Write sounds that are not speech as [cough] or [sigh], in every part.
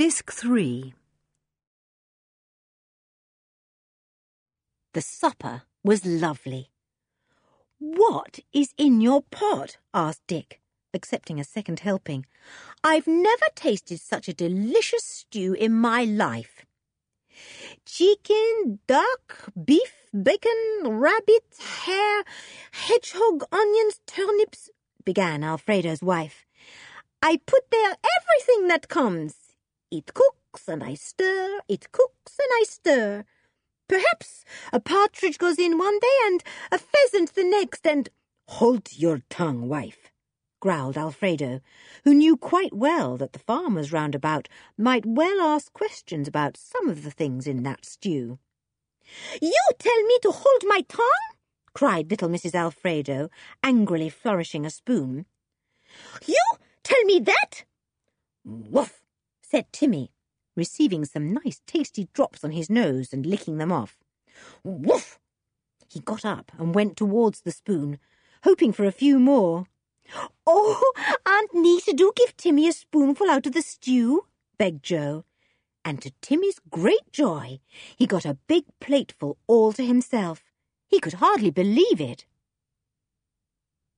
Disc 3 The supper was lovely. What is in your pot? asked Dick, accepting a second helping. I've never tasted such a delicious stew in my life. Chicken, duck, beef, bacon, rabbit, hare, hedgehog, onions, turnips, began Alfredo's wife. I put there everything that comes. It cooks and I stir, it cooks and I stir. Perhaps a partridge goes in one day and a pheasant the next, and hold your tongue, wife, growled Alfredo, who knew quite well that the farmers round about might well ask questions about some of the things in that stew. You tell me to hold my tongue? cried little Mrs. Alfredo, angrily flourishing a spoon. You tell me that? Woof, said Timmy, receiving some nice tasty drops on his nose and licking them off. Woof! He got up and went towards the spoon, hoping for a few more. Oh, Aunt Nita, do give Timmy a spoonful out of the stew, begged Jo. And to Timmy's great joy, he got a big plateful all to himself. He could hardly believe it.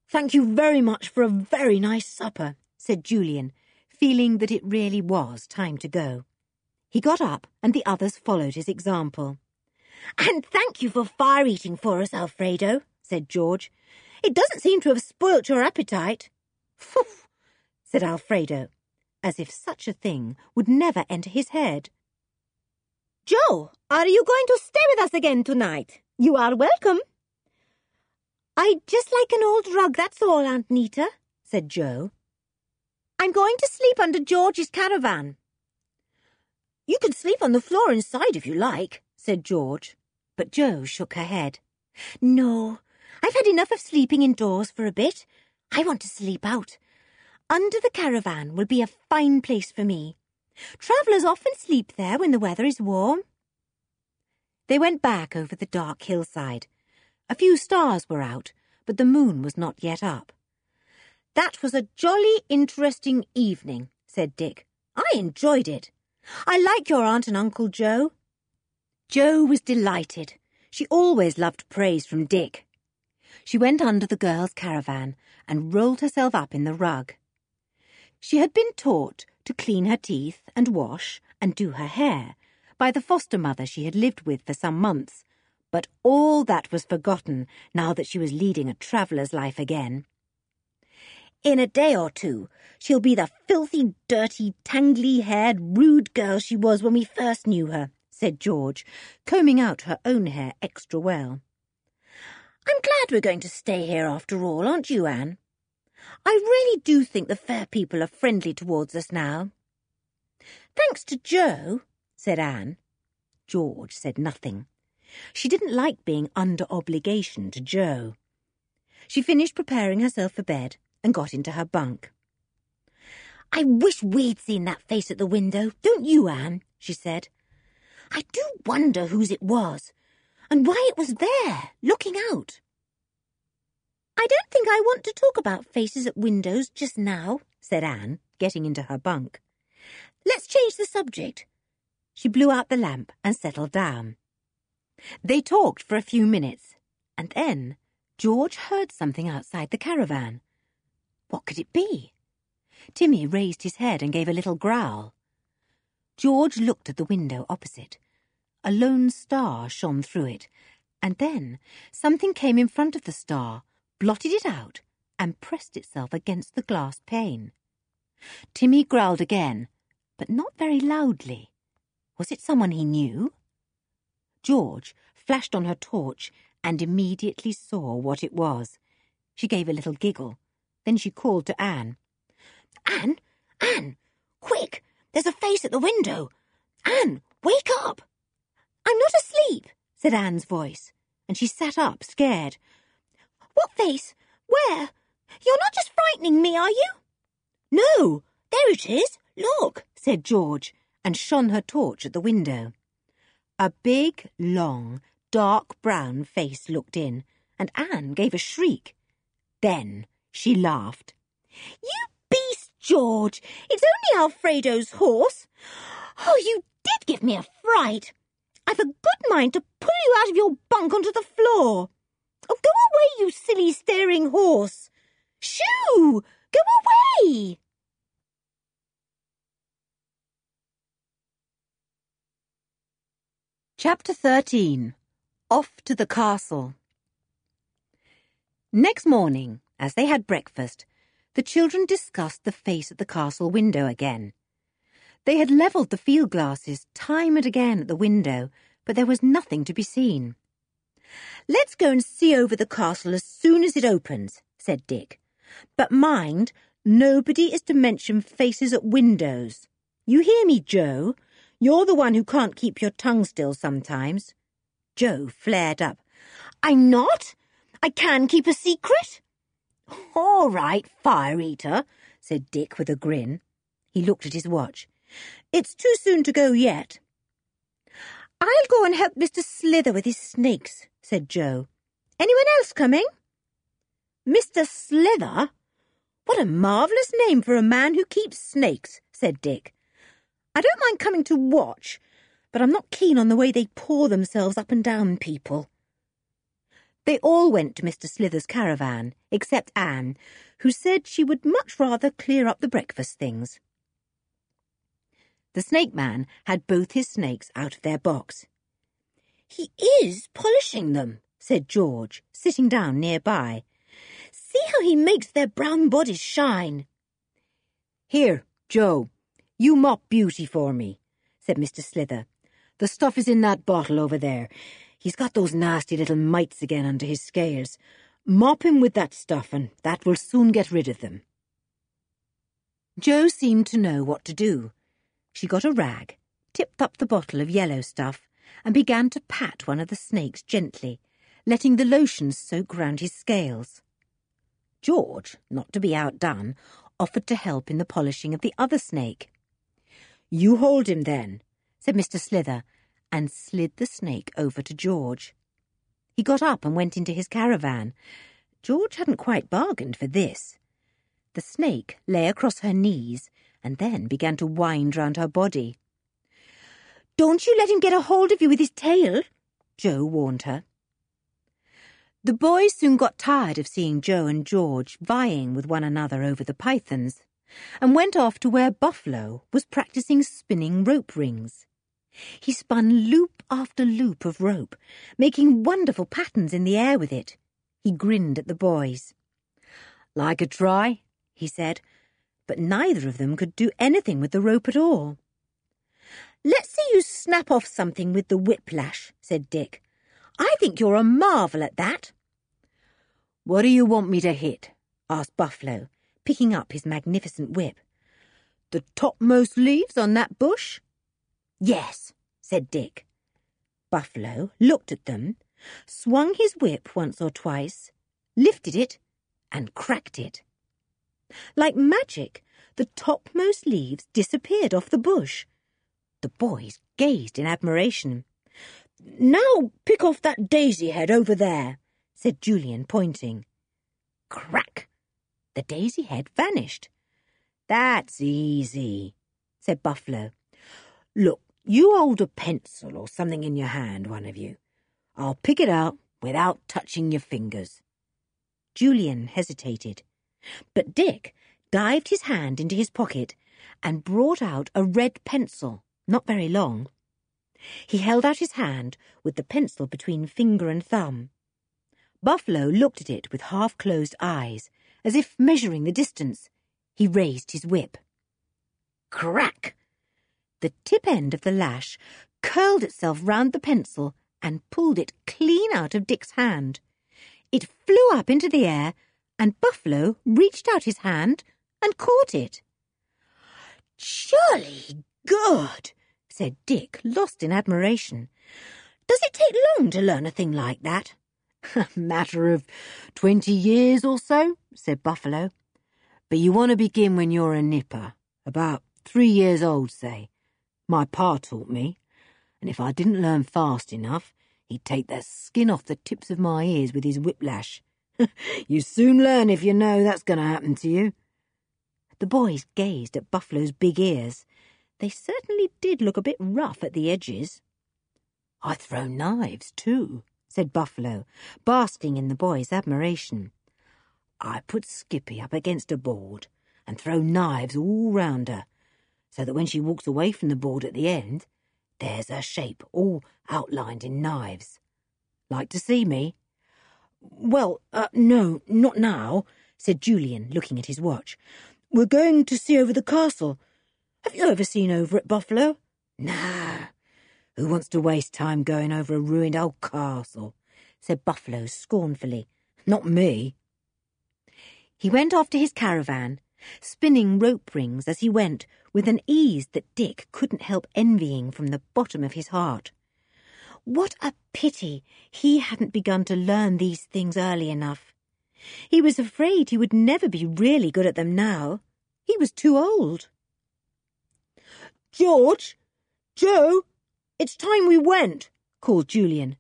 Thank you very much for a very nice supper, said Julian, feeling that it really was time to go. He got up, and the others followed his example. And thank you for fire eating for us, Alfredo, said George. It doesn't seem to have spoilt your appetite. Phew, said Alfredo, as if such a thing would never enter his head. Jo, are you going to stay with us again tonight? You are welcome. I'd just like an old rug, that's all, Aunt Nita, said Jo. I'm going to sleep under George's caravan. You can sleep on the floor inside if you like, said George. But Jo shook her head. No, I've had enough of sleeping indoors for a bit. I want to sleep out. Under the caravan will be a fine place for me. Travellers often sleep there when the weather is warm. They went back over the dark hillside. A few stars were out, but the moon was not yet up. That was a jolly interesting evening, said Dick. I enjoyed it. I like your Aunt and Uncle Jo. Jo was delighted. She always loved praise from Dick. She went under the girls' caravan and rolled herself up in the rug. She had been taught to clean her teeth and wash and do her hair by the foster mother she had lived with for some months, but all that was forgotten now that she was leading a traveller's life again. In a day or two, she'll be the filthy, dirty, tangly-haired, rude girl she was when we first knew her, said George, combing out her own hair extra well. I'm glad we're going to stay here after all, aren't you, Anne? I really do think the fair people are friendly towards us now. Thanks to Jo, said Anne. George said nothing. She didn't like being under obligation to Jo. She finished preparing herself for bed and got into her bunk. I wish we'd seen that face at the window, don't you, Anne? she said. I do wonder whose it was, and why it was there, looking out. I don't think I want to talk about faces at windows just now, said Anne, getting into her bunk. Let's change the subject. She blew out the lamp and settled down. They talked for a few minutes, and then George heard something outside the caravan. What could it be? Timmy raised his head and gave a little growl. George looked at the window opposite. A lone star shone through it, and then something came in front of the star, blotted it out, and pressed itself against the glass pane. Timmy growled again, but not very loudly. Was it someone he knew? George flashed on her torch and immediately saw what it was. She gave a little giggle. Then she called to Anne. Anne! Anne! Quick! There's a face at the window! Anne, wake up! I'm not asleep, said Anne's voice, and she sat up, scared. What face? Where? You're not just frightening me, are you? No, there it is. Look, said George, and shone her torch at the window. A big, long, dark brown face looked in, and Anne gave a shriek. Then she laughed. You beast, George, it's only Alfredo's horse. Oh, you did give me a fright. I've a good mind to pull you out of your bunk onto the floor. Oh, go away, you silly staring horse. Shoo! Go away! Chapter 13 Off to the Castle Next morning, as they had breakfast, the children discussed the face at the castle window again. They had levelled the field glasses time and again at the window, but there was nothing to be seen. Let's go and see over the castle as soon as it opens, said Dick. But mind, nobody is to mention faces at windows. You hear me, Jo? You're the one who can't keep your tongue still sometimes. Jo flared up. I'm not. I can keep a secret. All right, fire eater, said Dick with a grin. He looked at his watch. It's too soon to go yet. I'll go and help Mr. Slither with his snakes, said Jo. Anyone else coming? Mr. Slither? What a marvellous name for a man who keeps snakes, said Dick. I don't mind coming to watch, but I'm not keen on the way they pour themselves up and down people. They all went to Mr. Slither's caravan, except Anne, who said she would much rather clear up the breakfast things. The snake man had both his snakes out of their box. He is polishing them, said George, sitting down nearby. See how he makes their brown bodies shine. Here, Jo, you mop Beauty for me, said Mr. Slither. The stuff is in that bottle over there. He's got those nasty little mites again under his scales. Mop him with that stuff, and that will soon get rid of them. Jo seemed to know what to do. She got a rag, tipped up the bottle of yellow stuff, and began to pat one of the snakes gently, letting the lotion soak round his scales. George, not to be outdone, offered to help in the polishing of the other snake. You hold him then, said Mr. Slither, and slid the snake over to George. He got up and went into his caravan. George hadn't quite bargained for this. The snake lay across her knees and then began to wind round her body. Don't you let him get a hold of you with his tail, Jo warned her. The boys soon got tired of seeing Jo and George vying with one another over the pythons and went off to where Buffalo was practicing spinning rope rings. He spun loop after loop of rope, making wonderful patterns in the air with it. He grinned at the boys. Like a try, he said, but neither of them could do anything with the rope at all. Let's see you snap off something with the whiplash, said Dick. I think you're a marvel at that. What do you want me to hit? asked Buffalo, picking up his magnificent whip. The topmost leaves on that bush? Yes, said Dick. Buffalo looked at them, swung his whip once or twice, lifted it, and cracked it. Like magic, the topmost leaves disappeared off the bush. The boys gazed in admiration. Now pick off that daisy head over there, said Julian, pointing. Crack! The daisy head vanished. That's easy, said Buffalo. Look, you hold a pencil or something in your hand, one of you. I'll pick it out without touching your fingers. Julian hesitated, but Dick dived his hand into his pocket and brought out a red pencil, not very long. He held out his hand with the pencil between finger and thumb. Buffalo looked at it with half-closed eyes as if measuring the distance. He raised his whip. Crack! The tip end of the lash curled itself round the pencil and pulled it clean out of Dick's hand. It flew up into the air, and Buffalo reached out his hand and caught it. Jolly good, said Dick, lost in admiration. Does it take long to learn a thing like that? A matter of twenty years or so, said Buffalo. But you want to begin when you're a nipper, about three years old, say. My pa taught me, and if I didn't learn fast enough, he'd take the skin off the tips of my ears with his whiplash. [laughs] you soon learn if you know that's going to happen to you. The boys gazed at Buffalo's big ears. They certainly did look a bit rough at the edges. I throw knives, too, said Buffalo, basking in the boys' admiration. I put Skippy up against a board and throw knives all round her, so that when she walks away from the board at the end, there's her shape all outlined in knives. Like to see me? Well, uh, no, not now, said Julian, looking at his watch. We're going to see over the castle. Have you ever seen over at Buffalo? Nah. Who wants to waste time going over a ruined old castle? said Buffalo scornfully. Not me. He went off to his caravan, spinning rope rings as he went with an ease that Dick couldn't help envying from the bottom of his heart. What a pity he hadn't begun to learn these things early enough. He was afraid he would never be really good at them now. He was too old. George! Jo! It's time we went, called Julian.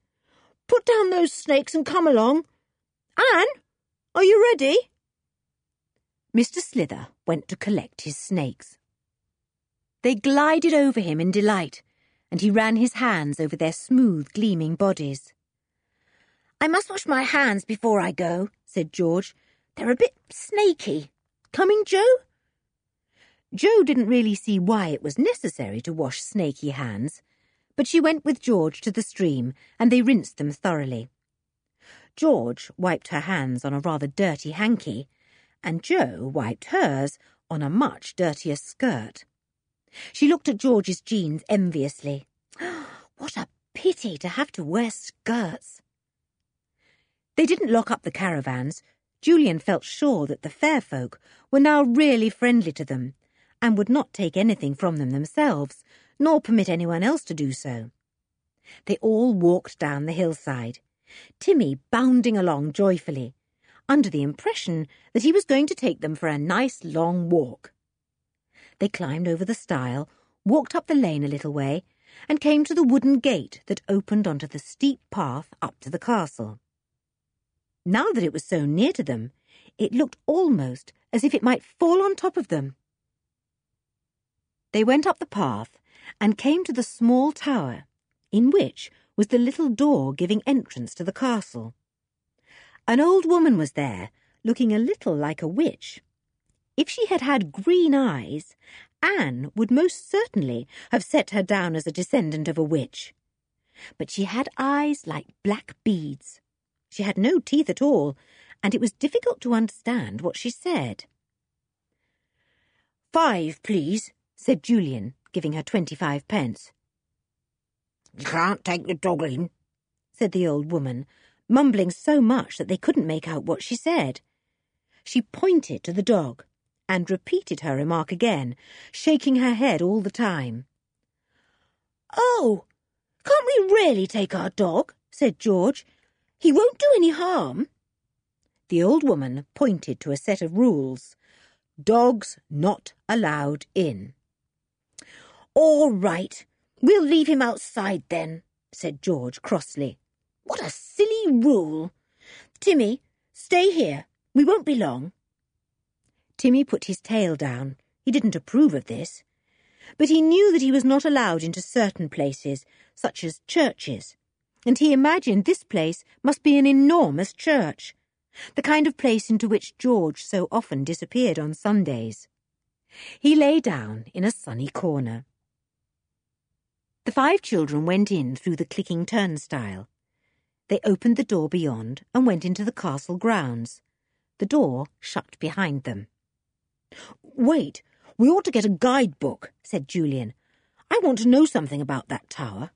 Put down those snakes and come along. Anne, are you ready? Mr. Slither went to collect his snakes. They glided over him in delight, and he ran his hands over their smooth, gleaming bodies. I must wash my hands before I go, said George. They're a bit snaky. Coming, Jo? Jo didn't really see why it was necessary to wash snaky hands, but she went with George to the stream and they rinsed them thoroughly. George wiped her hands on a rather dirty hanky, and Jo wiped hers on a much dirtier skirt. She looked at George's jeans enviously. [gasps] What a pity to have to wear skirts. They didn't lock up the caravans. Julian felt sure that the fair folk were now really friendly to them and would not take anything from them themselves, nor permit anyone else to do so. They all walked down the hillside, Timmy bounding along joyfully, under the impression that he was going to take them for a nice long walk. They climbed over the stile, walked up the lane a little way, and came to the wooden gate that opened onto the steep path up to the castle. Now that it was so near to them, it looked almost as if it might fall on top of them. They went up the path and came to the small tower, in which was the little door giving entrance to the castle. An old woman was there, looking a little like a witch. If she had had green eyes, Anne would most certainly have set her down as a descendant of a witch. But she had eyes like black beads. She had no teeth at all, and it was difficult to understand what she said. Five, please, said Julian, giving her twenty-five pence. You can't take the dog in, said the old woman, mumbling so much that they couldn't make out what she said. She pointed to the dog and repeated her remark again, shaking her head all the time. Oh, can't we really take our dog? said George. He won't do any harm. The old woman pointed to a set of rules. Dogs not allowed in. All right, we'll leave him outside then, said George crossly. What a silly rule. Timmy, stay here. We won't be long. Timmy put his tail down. He didn't approve of this. But he knew that he was not allowed into certain places, such as churches, and he imagined this place must be an enormous church, the kind of place into which George so often disappeared on Sundays. He lay down in a sunny corner. The five children went in through the clicking turnstile. They opened the door beyond and went into the castle grounds. The door shut behind them. Wait, we ought to get a guidebook, said Julian. I want to know something about that tower.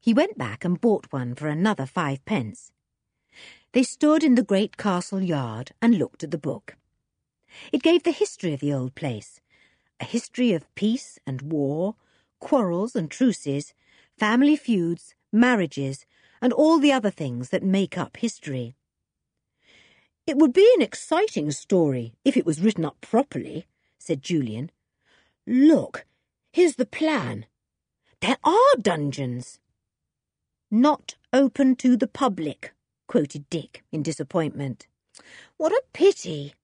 He went back and bought one for another five pence. They stood in the great castle yard and looked at the book. It gave the history of the old place, a history of peace and war, quarrels and truces, family feuds, marriages, and all the other things that make up history. It would be an exciting story if it was written up properly, said Julian. Look, here's the plan. There are dungeons. Not open to the public, quoted Dick in disappointment. What a pity.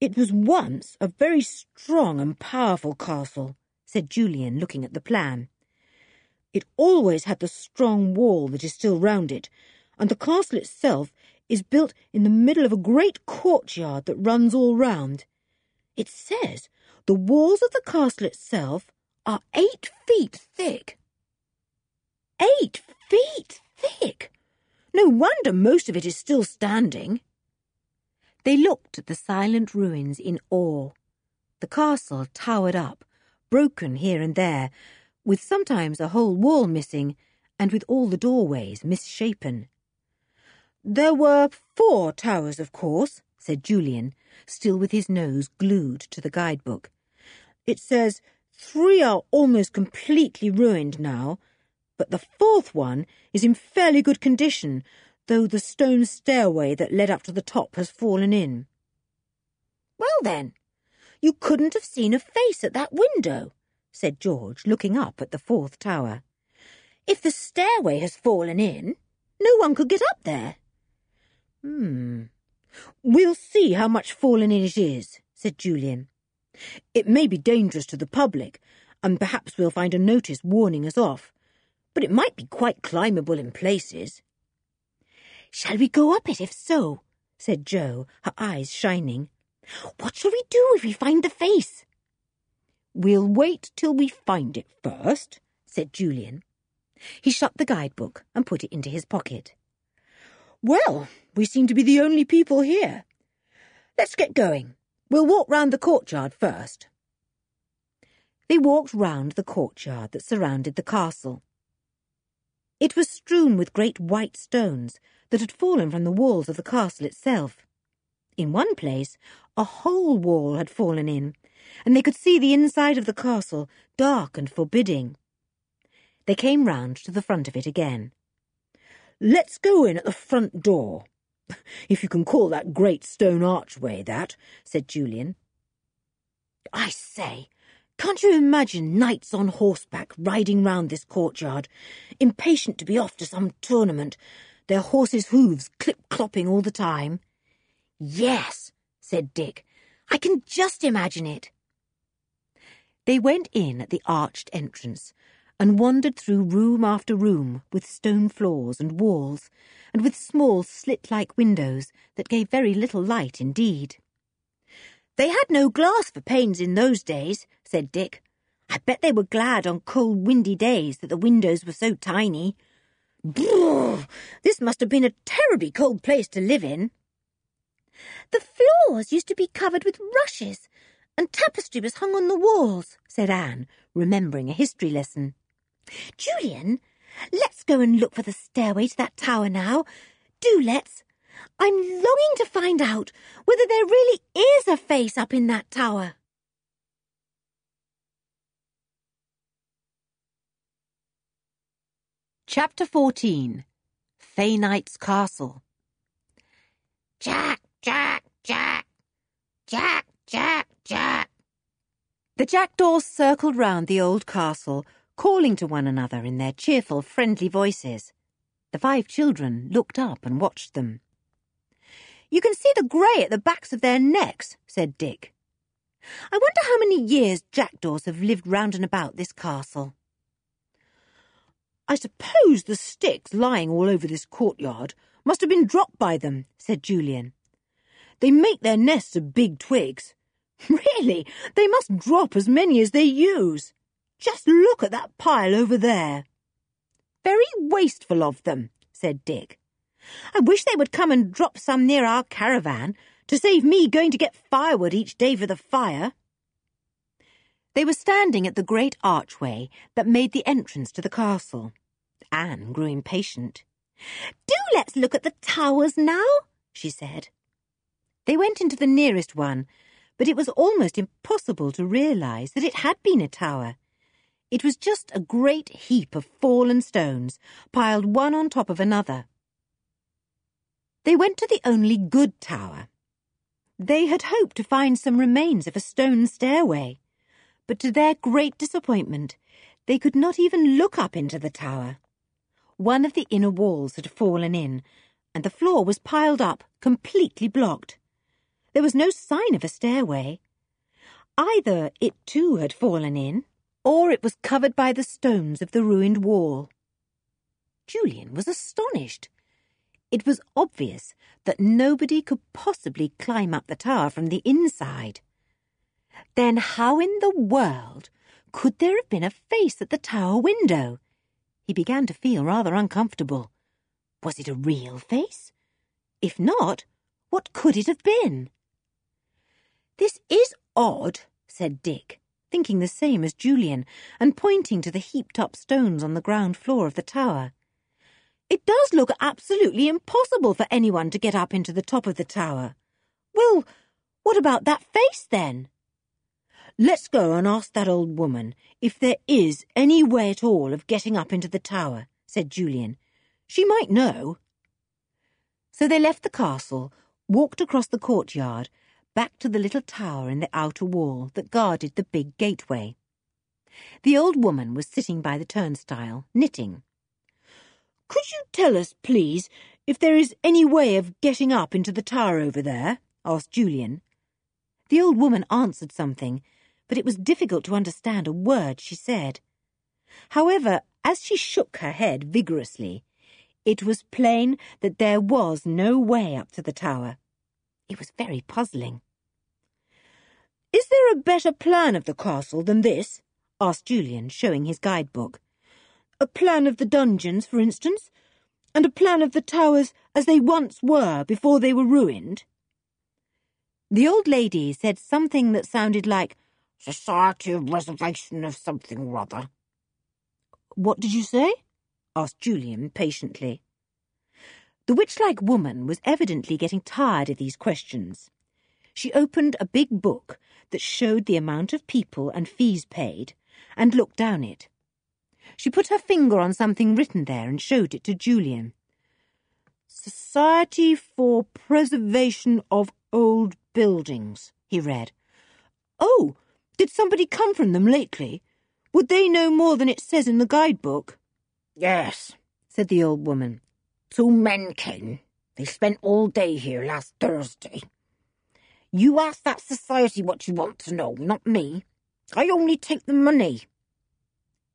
It was once a very strong and powerful castle, said Julian, looking at the plan. It always had the strong wall that is still round it, and the castle itself is built in the middle of a great courtyard that runs all round. It says the walls of the castle itself are eight feet thick. Eight feet thick! No wonder most of it is still standing. They looked at the silent ruins in awe. The castle towered up, broken here and there, with sometimes a whole wall missing, and with all the doorways misshapen. There were four towers, of course, said Julian, still with his nose glued to the guidebook. It says three are almost completely ruined now, but the fourth one is in fairly good condition, though the stone stairway that led up to the top has fallen in. Well then, you couldn't have seen a face at that window, said George, looking up at the fourth tower. If the stairway has fallen in, no one could get up there. Hmm. We'll see how much fallen in it is, said Julian. It may be dangerous to the public, and perhaps we'll find a notice warning us off, but it might be quite climbable in places. Shall we go up it if so? said Jo, her eyes shining. What shall we do if we find the face? We'll wait till we find it first, said Julian. He shut the guidebook and put it into his pocket. Well, we seem to be the only people here. Let's get going. We'll walk round the courtyard first. They walked round the courtyard that surrounded the castle. It was strewn with great white stones that had fallen from the walls of the castle itself. In one place, a whole wall had fallen in, and they could see the inside of the castle, dark and forbidding. They came round to the front of it again. Let's go in at the front door. [laughs] If you can call that great stone archway that, said Julian. I say, can't you imagine knights on horseback riding round this courtyard, impatient to be off to some tournament, their horses' hoofs clip-clopping all the time? Yes, said Dick. I can just imagine it. They went in at the arched entrance and wandered through room after room with stone floors and walls, and with small slit-like windows that gave very little light indeed. They had no glass for panes in those days, said Dick. I bet they were glad on cold, windy days that the windows were so tiny. Brrr! This must have been a terribly cold place to live in. The floors used to be covered with rushes, and tapestry was hung on the walls, said Anne, remembering a history lesson. Julian, let's go and look for the stairway to that tower now. Do let's. I'm longing to find out whether there really is a face up in that tower. Chapter 14 Faynights Castle Jack, Jack, Jack, Jack, Jack, Jack. The jackdaws circled round the old castle, calling to one another in their cheerful, friendly voices. The five children looked up and watched them. You can see the grey at the backs of their necks, said Dick. I wonder how many years jackdaws have lived round and about this castle. I suppose the sticks lying all over this courtyard must have been dropped by them, said Julian. They make their nests of big twigs. [laughs] Really, they must drop as many as they use. Just look at that pile over there. Very wasteful of them, said Dick. I wish they would come and drop some near our caravan to save me going to get firewood each day for the fire. They were standing at the great archway that made the entrance to the castle. Anne grew impatient. Do let's look at the towers now, she said. They went into the nearest one, but it was almost impossible to realise that it had been a tower. It was just a great heap of fallen stones, piled one on top of another. They went to the only good tower. They had hoped to find some remains of a stone stairway, but to their great disappointment, they could not even look up into the tower. One of the inner walls had fallen in, and the floor was piled up, completely blocked. There was no sign of a stairway. Either it too had fallen in, or it was covered by the stones of the ruined wall. Julian was astonished. It was obvious that nobody could possibly climb up the tower from the inside. Then how in the world could there have been a face at the tower window? He began to feel rather uncomfortable. Was it a real face? If not, what could it have been? This is odd, said Dick, thinking the same as Julian, and pointing to the heaped up stones on the ground floor of the tower. It does look absolutely impossible for anyone to get up into the top of the tower. Well, what about that face then? Let's go and ask that old woman if there is any way at all of getting up into the tower, said Julian. She might know. So they left the castle, walked across the courtyard, back to the little tower in the outer wall that guarded the big gateway. The old woman was sitting by the turnstile, knitting. Could you tell us, please, if there is any way of getting up into the tower over there? asked Julian. The old woman answered something, but it was difficult to understand a word she said. However, as she shook her head vigorously, it was plain that there was no way up to the tower. It was very puzzling. Is there a better plan of the castle than this? asked Julian, showing his guidebook. A plan of the dungeons, for instance, and a plan of the towers as they once were before they were ruined? The old lady said something that sounded like Society of Reservation of something or other. What did you say? asked Julian patiently. The witch-like woman was evidently getting tired of these questions. She opened a big book that showed the amount of people and fees paid, and looked down it. She put her finger on something written there and showed it to Julian. Society for Preservation of Old Buildings, he read. Oh, did somebody come from them lately? Would they know more than it says in the guidebook? Yes, said the old woman. Two men came. They spent all day here last Thursday. You ask that society what you want to know, not me. I only take the money.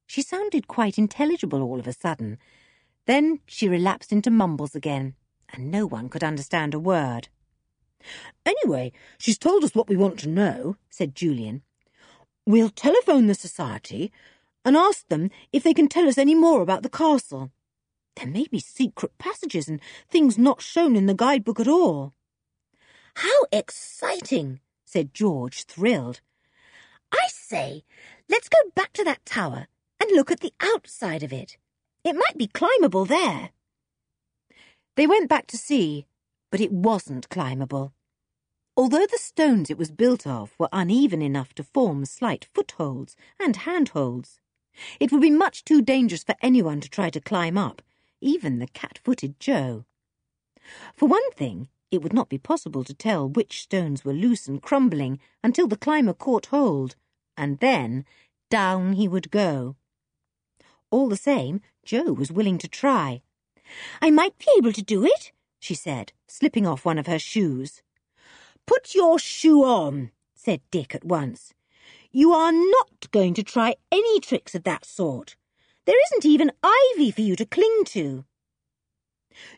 She sounded quite intelligible all of a sudden. Then she relapsed into mumbles again, and no one could understand a word. Anyway, she's told us what we want to know, said Julian. We'll telephone the society and ask them if they can tell us any more about the castle. There may be secret passages and things not shown in the guidebook at all. How exciting, said George, thrilled. I say, let's go back to that tower and look at the outside of it. It might be climbable there. They went back to see, but it wasn't climbable. Although the stones it was built of were uneven enough to form slight footholds and handholds, it would be much too dangerous for anyone to try to climb up, even the cat-footed Jo. For one thing, it would not be possible to tell which stones were loose and crumbling until the climber caught hold, and then down he would go. All the same, Jo was willing to try. I might be able to do it, she said, slipping off one of her shoes. Put your shoe on, said Dick at once. You are not going to try any tricks of that sort. There isn't even ivy for you to cling to.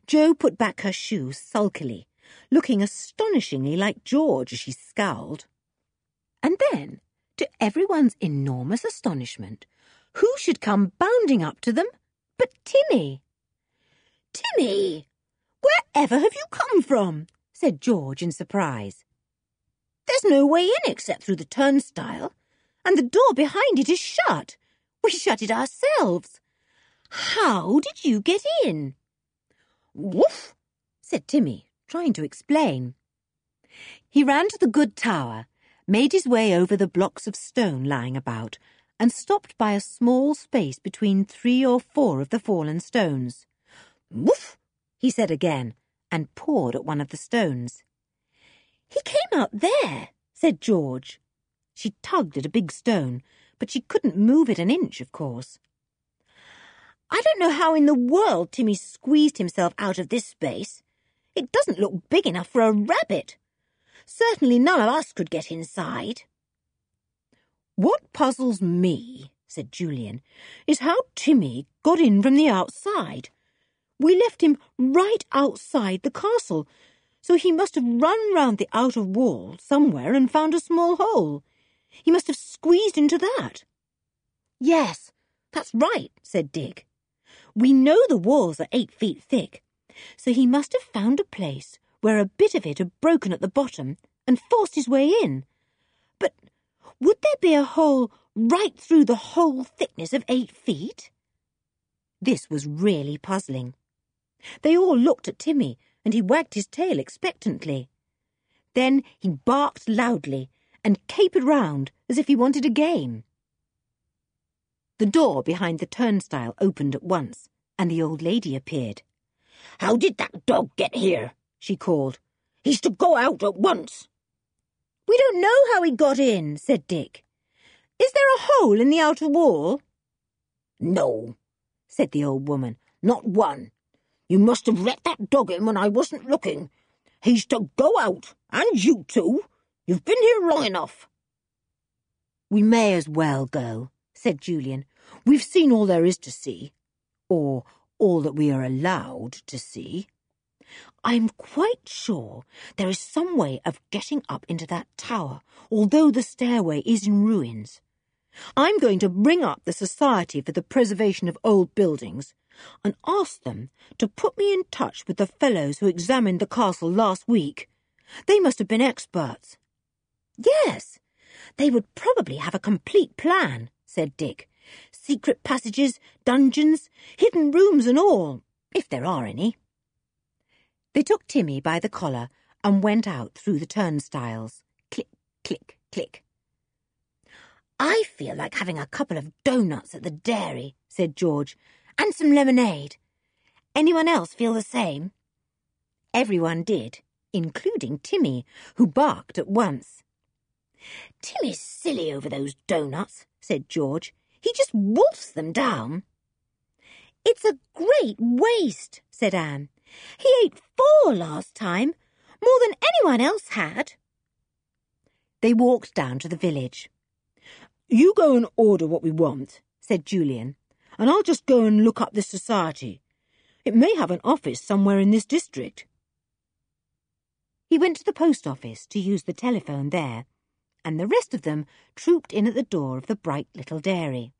Jo put back her shoe sulkily, looking astonishingly like George as she scowled. And then, to everyone's enormous astonishment, who should come bounding up to them but Timmy? Timmy, wherever have you come from? said George in surprise. There's no way in except through the turnstile, and the door behind it is shut. We shut it ourselves. How did you get in? Woof, said Timmy, trying to explain. He ran to the good tower, made his way over the blocks of stone lying about, and stopped by a small space between three or four of the fallen stones. Woof, he said again, and pawed at one of the stones. He came out there, said George. She tugged at a big stone, but she couldn't move it an inch, of course. I don't know how in the world Timmy squeezed himself out of this space. It doesn't look big enough for a rabbit. Certainly none of us could get inside. What puzzles me, said Julian, is how Timmy got in from the outside. We left him right outside the castle, so he must have run round the outer wall somewhere and found a small hole. He must have squeezed into that. Yes, that's right, said Dick. We know the walls are eight feet thick, so he must have found a place where a bit of it had broken at the bottom and forced his way in. But would there be a hole right through the whole thickness of eight feet? This was really puzzling. They all looked at Timmy, and he wagged his tail expectantly. Then he barked loudly and capered round as if he wanted a game. The door behind the turnstile opened at once, and the old lady appeared. How did that dog get here? she called. He's to go out at once. We don't know how he got in, said Dick. Is there a hole in the outer wall? No, said the old woman, not one. You must have let that dog in when I wasn't looking. He's to go out, and you too. You've been here long enough. We may as well go, said Julian. We've seen all there is to see. Or all that we are allowed to see. I'm quite sure there is some way of getting up into that tower, although the stairway is in ruins. I'm going to bring up the Society for the Preservation of Old Buildings and ask them to put me in touch with the fellows who examined the castle last week. They must have been experts. Yes, they would probably have a complete plan, said Dick. Secret passages, dungeons, hidden rooms and all, if there are any. They took Timmy by the collar and went out through the turnstiles. Click, click, click. I feel like having a couple of doughnuts at the dairy, said George, and some lemonade. Anyone else feel the same? Everyone did, including Timmy, who barked at once. Timmy's silly over those doughnuts, said George. He just wolfs them down. It's a great waste, said Anne. He ate four last time, more than anyone else had. They walked down to the village. You go and order what we want, said Julian, and I'll just go and look up this society. It may have an office somewhere in this district. He went to the post office to use the telephone there, and the rest of them trooped in at the door of the bright little dairy.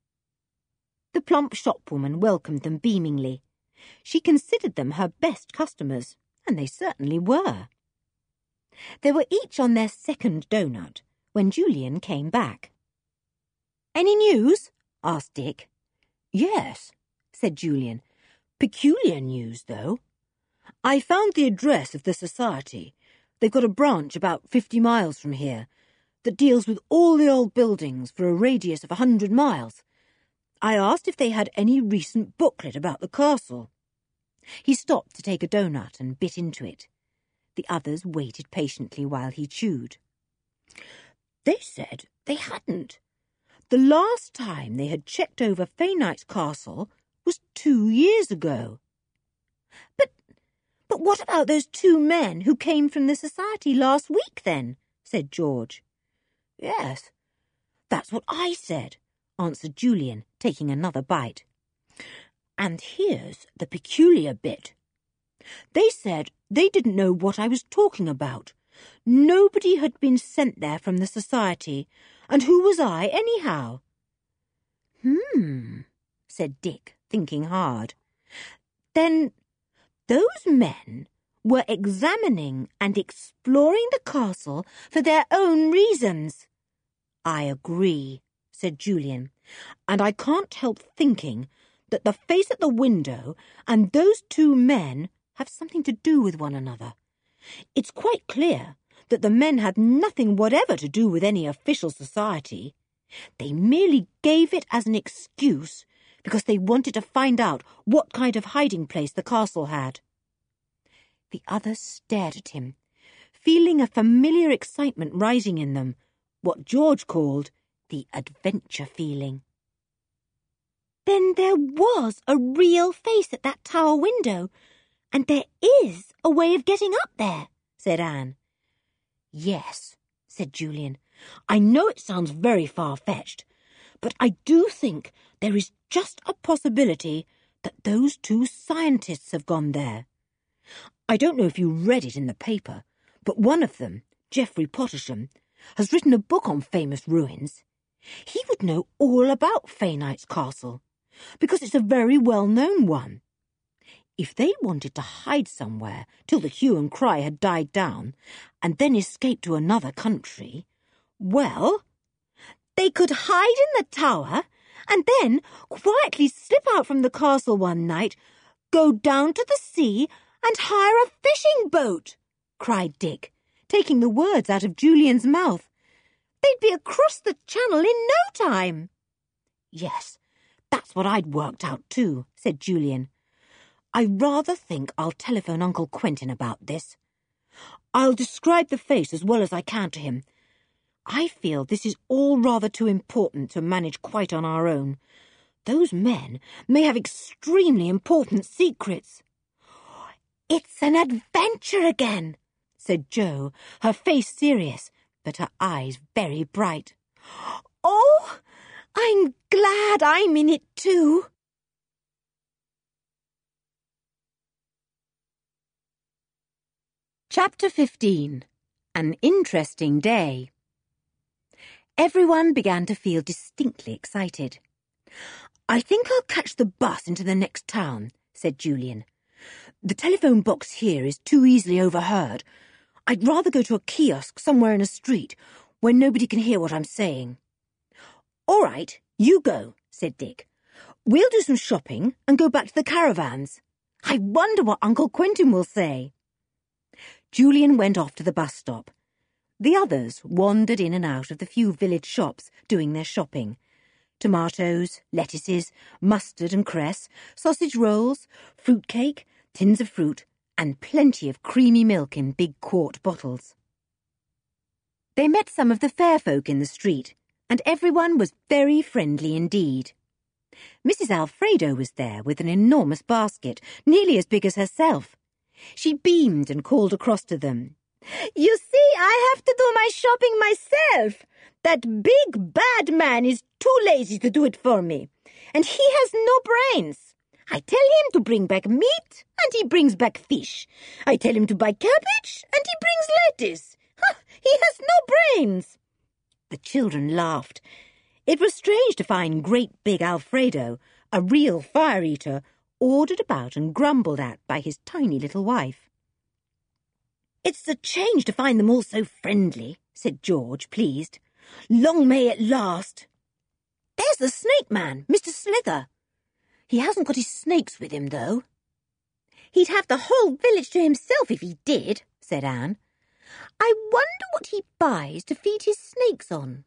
The plump shopwoman welcomed them beamingly. She considered them her best customers, and they certainly were. They were each on their second doughnut when Julian came back. Any news? asked Dick. Yes, said Julian. Peculiar news, though. I found the address of the society. They've got a branch about fifty miles from here that deals with all the old buildings for a radius of a hundred miles. I asked if they had any recent booklet about the castle. He stopped to take a doughnut and bit into it. The others waited patiently while he chewed. They said they hadn't. The last time they had checked over Faynights castle was two years ago. But, but what about those two men who came from the society last week, then? said George. Yes, that's what I said, answered Julian, taking another bite. And here's the peculiar bit. They said they didn't know what I was talking about. Nobody had been sent there from the society, and who was I, anyhow? Hmm, said Dick, thinking hard. Then those men were examining and exploring the castle for their own reasons. I agree, said Julian, and I can't help thinking that the face at the window and those two men have something to do with one another. It's quite clear that the men had nothing whatever to do with any official society. They merely gave it as an excuse because they wanted to find out what kind of hiding place the castle had. The others stared at him, feeling a familiar excitement rising in them, what George called the adventure feeling. Then there was a real face at that tower window, and there is a way of getting up there, said Anne. Yes, said Julian. I know it sounds very far-fetched, but I do think there is just a possibility that those two scientists have gone there. I don't know if you read it in the paper, but one of them, Jeffrey Pottersham, has written a book on famous ruins. He would know all about Faynights castle, because it's a very well-known one. If they wanted to hide somewhere till the hue and cry had died down, and then escape to another country, well, they could hide in the tower and then quietly slip out from the castle one night, go down to the sea and hire a fishing boat, cried Dick, taking the words out of Julian's mouth. They'd be across the channel in no time. Yes, that's what I'd worked out too, said Julian. I rather think I'll telephone Uncle Quentin about this. I'll describe the face as well as I can to him. I feel this is all rather too important to manage quite on our own. Those men may have extremely important secrets. It's an adventure again, said Jo, her face serious, but her eyes very bright. Oh, I'm glad I'm in it too. Chapter 15 An Interesting Day Everyone began to feel distinctly excited. I think I'll catch the bus into the next town, said Julian. The telephone box here is too easily overheard. I'd rather go to a kiosk somewhere in a street where nobody can hear what I'm saying. All right, you go, said Dick. We'll do some shopping and go back to the caravans. I wonder what Uncle Quentin will say. Julian went off to the bus stop. The others wandered in and out of the few village shops doing their shopping. Tomatoes, lettuces, mustard and cress, sausage rolls, fruit cake, tins of fruit, and plenty of creamy milk in big quart bottles. They met some of the fair folk in the street, and everyone was very friendly indeed. Mrs. Alfredo was there with an enormous basket, nearly as big as herself. She beamed and called across to them. You see, I have to do my shopping myself. That big bad man is too lazy to do it for me. And he has no brains. I tell him to bring back meat, and he brings back fish. I tell him to buy cabbage, and he brings lettuce. he has no brains. The children laughed. It was strange to find great big Alfredo, a real fire eater, ordered about and grumbled at by his tiny little wife. It's a change to find them all so friendly, said George, pleased. Long may it last. There's the snake man, Mr. Slither. He hasn't got his snakes with him, though. He'd have the whole village to himself if he did, said Anne. I wonder what he buys to feed his snakes on.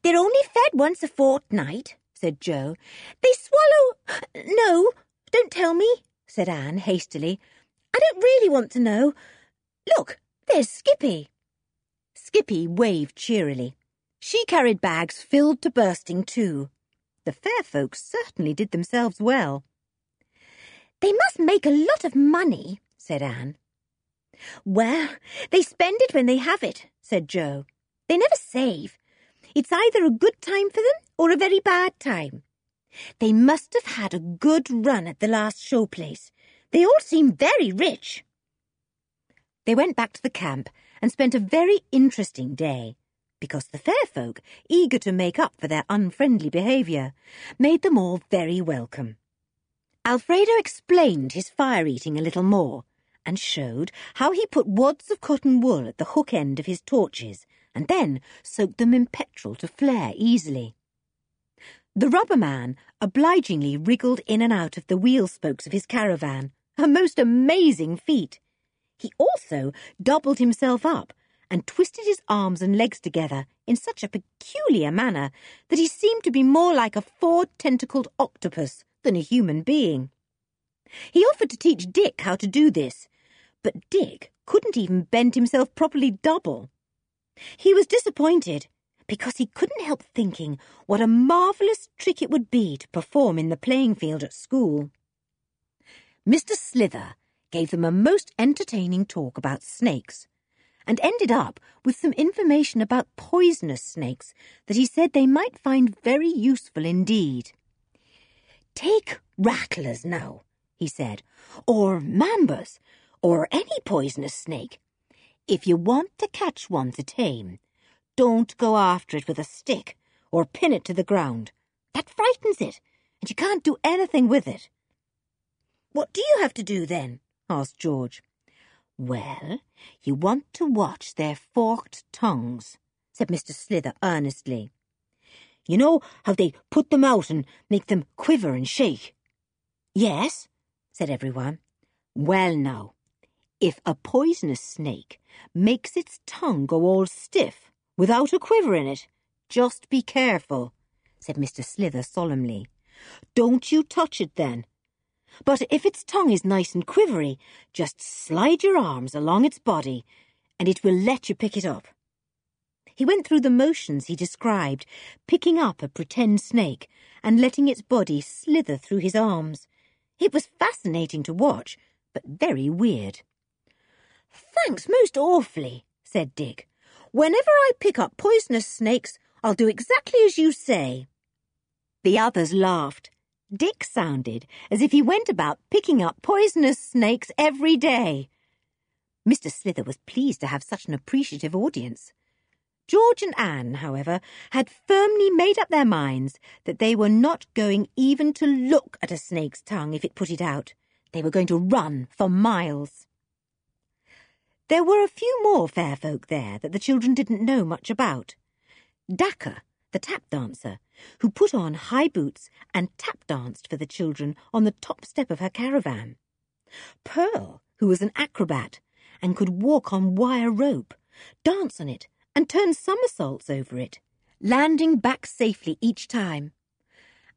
They're only fed once a fortnight, said Jo. They swallow. No, don't tell me, said Anne hastily. I don't really want to know. Look, there's Skippy. Skippy waved cheerily. She carried bags filled to bursting too. The fair folks certainly did themselves well. They must make a lot of money, said Anne. Well, they spend it when they have it, said Jo. They never save. It's either a good time for them or a very bad time. They must have had a good run at the last show place. They all seem very rich. They went back to the camp and spent a very interesting day, because the fair folk, eager to make up for their unfriendly behaviour, made them all very welcome. Alfredo explained his fire eating a little more, and showed how he put wads of cotton wool at the hook end of his torches and then soaked them in petrol to flare easily. The rubber man obligingly wriggled in and out of the wheel spokes of his caravan, a most amazing feat. He also doubled himself up and twisted his arms and legs together in such a peculiar manner that he seemed to be more like a four-tentacled octopus than a human being. He offered to teach Dick how to do this, but Dick couldn't even bend himself properly double. He was disappointed because he couldn't help thinking what a marvellous trick it would be to perform in the playing field at school. Mr. Slither gave them a most entertaining talk about snakes, and ended up with some information about poisonous snakes that he said they might find very useful indeed. Take rattlers now, he said, or mambas, or any poisonous snake. If you want to catch one to tame, don't go after it with a stick or pin it to the ground. That frightens it, and you can't do anything with it. What do you have to do then? asked George. Well, you want to watch their forked tongues, said Mr. Slither earnestly. You know how they put them out and make them quiver and shake? Yes, said everyone. Well, now, if a poisonous snake makes its tongue go all stiff without a quiver in it, just be careful, said Mr. Slither solemnly. Don't you touch it then. But if its tongue is nice and quivery, just slide your arms along its body, and it will let you pick it up. He went through the motions he described, picking up a pretend snake and letting its body slither through his arms. It was fascinating to watch, but very weird. Thanks most awfully, said Dick. Whenever I pick up poisonous snakes, I'll do exactly as you say. The others laughed. Dick sounded as if he went about picking up poisonous snakes every day. Mr. Slither was pleased to have such an appreciative audience. George and Anne, however, had firmly made up their minds that they were not going even to look at a snake's tongue if it put it out. They were going to run for miles. There were a few more fair folk there that the children didn't know much about. Dacca, the tap dancer, who put on high boots and tap danced for the children on the top step of her caravan. Pearl, who was an acrobat and could walk on wire rope, dance on it, and turn somersaults over it, landing back safely each time.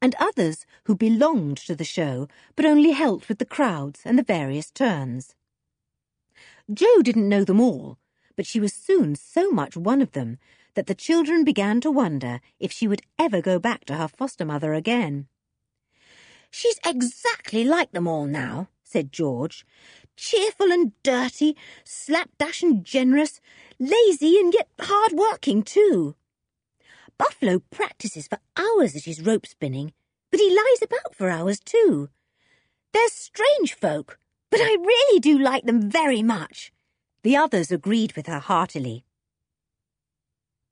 And others who belonged to the show but only helped with the crowds and the various turns. Jo didn't know them all, but she was soon so much one of them that the children began to wonder if she would ever go back to her foster mother again. She's exactly like them all now, said George. Cheerful and dirty, slapdash and generous, lazy and yet hard-working too. Bufflo practices for hours at his rope spinning, but he lies about for hours too. They're strange folk, but I really do like them very much. The others agreed with her heartily.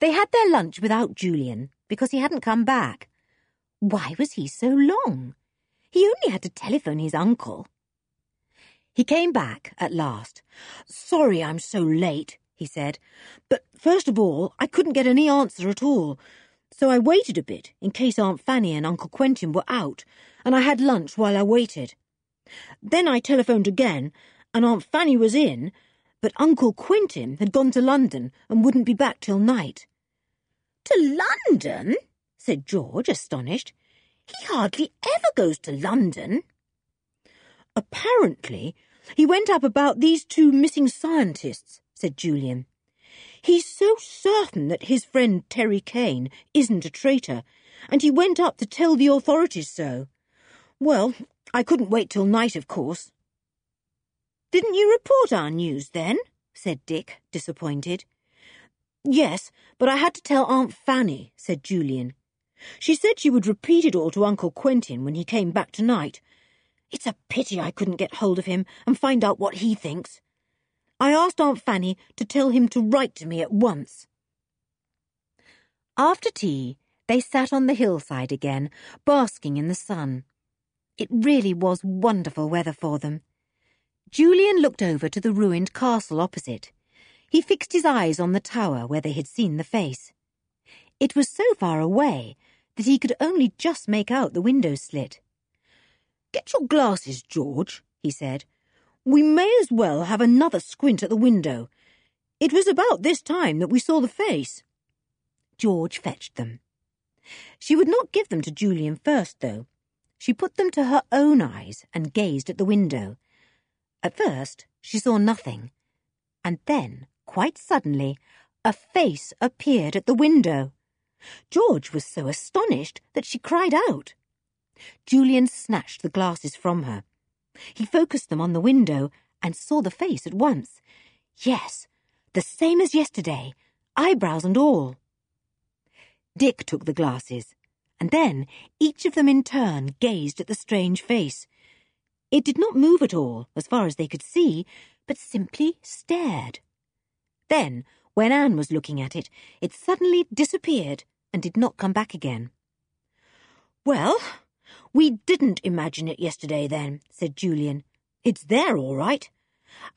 They had their lunch without Julian because he hadn't come back. Why was he so long? He only had to telephone his uncle. He came back at last. Sorry I'm so late, he said. But first of all, I couldn't get any answer at all. So I waited a bit in case Aunt Fanny and Uncle Quentin were out, and I had lunch while I waited. Then I telephoned again, and Aunt Fanny was in, but Uncle Quentin had gone to London and wouldn't be back till night. To London? said George, astonished. He hardly ever goes to London. Apparently, he went up about these two missing scientists, said Julian. He's so certain that his friend Terry Kane isn't a traitor, and he went up to tell the authorities so. Well, I couldn't wait till night, of course. Didn't you report our news then? said Dick, disappointed. Yes, but I had to tell Aunt Fanny, said Julian. She said she would repeat it all to Uncle Quentin when he came back tonight. It's a pity I couldn't get hold of him and find out what he thinks. I asked Aunt Fanny to tell him to write to me at once. After tea, they sat on the hillside again, basking in the sun. It really was wonderful weather for them. Julian looked over to the ruined castle opposite. He fixed his eyes on the tower where they had seen the face. It was so far away that he could only just make out the window slit. Get your glasses, George, he said. We may as well have another squint at the window. It was about this time that we saw the face. George fetched them. She would not give them to Julian first, though. She put them to her own eyes and gazed at the window. At first, she saw nothing. And then, quite suddenly, a face appeared at the window. George was so astonished that she cried out. Julian snatched the glasses from her. He focused them on the window and saw the face at once. Yes, the same as yesterday, eyebrows and all. Dick took the glasses, and then each of them in turn gazed at the strange face. It did not move at all, as far as they could see, but simply stared. Then, when Anne was looking at it, it suddenly disappeared and did not come back again. Well, we didn't imagine it yesterday, then, said Julian. It's there, all right.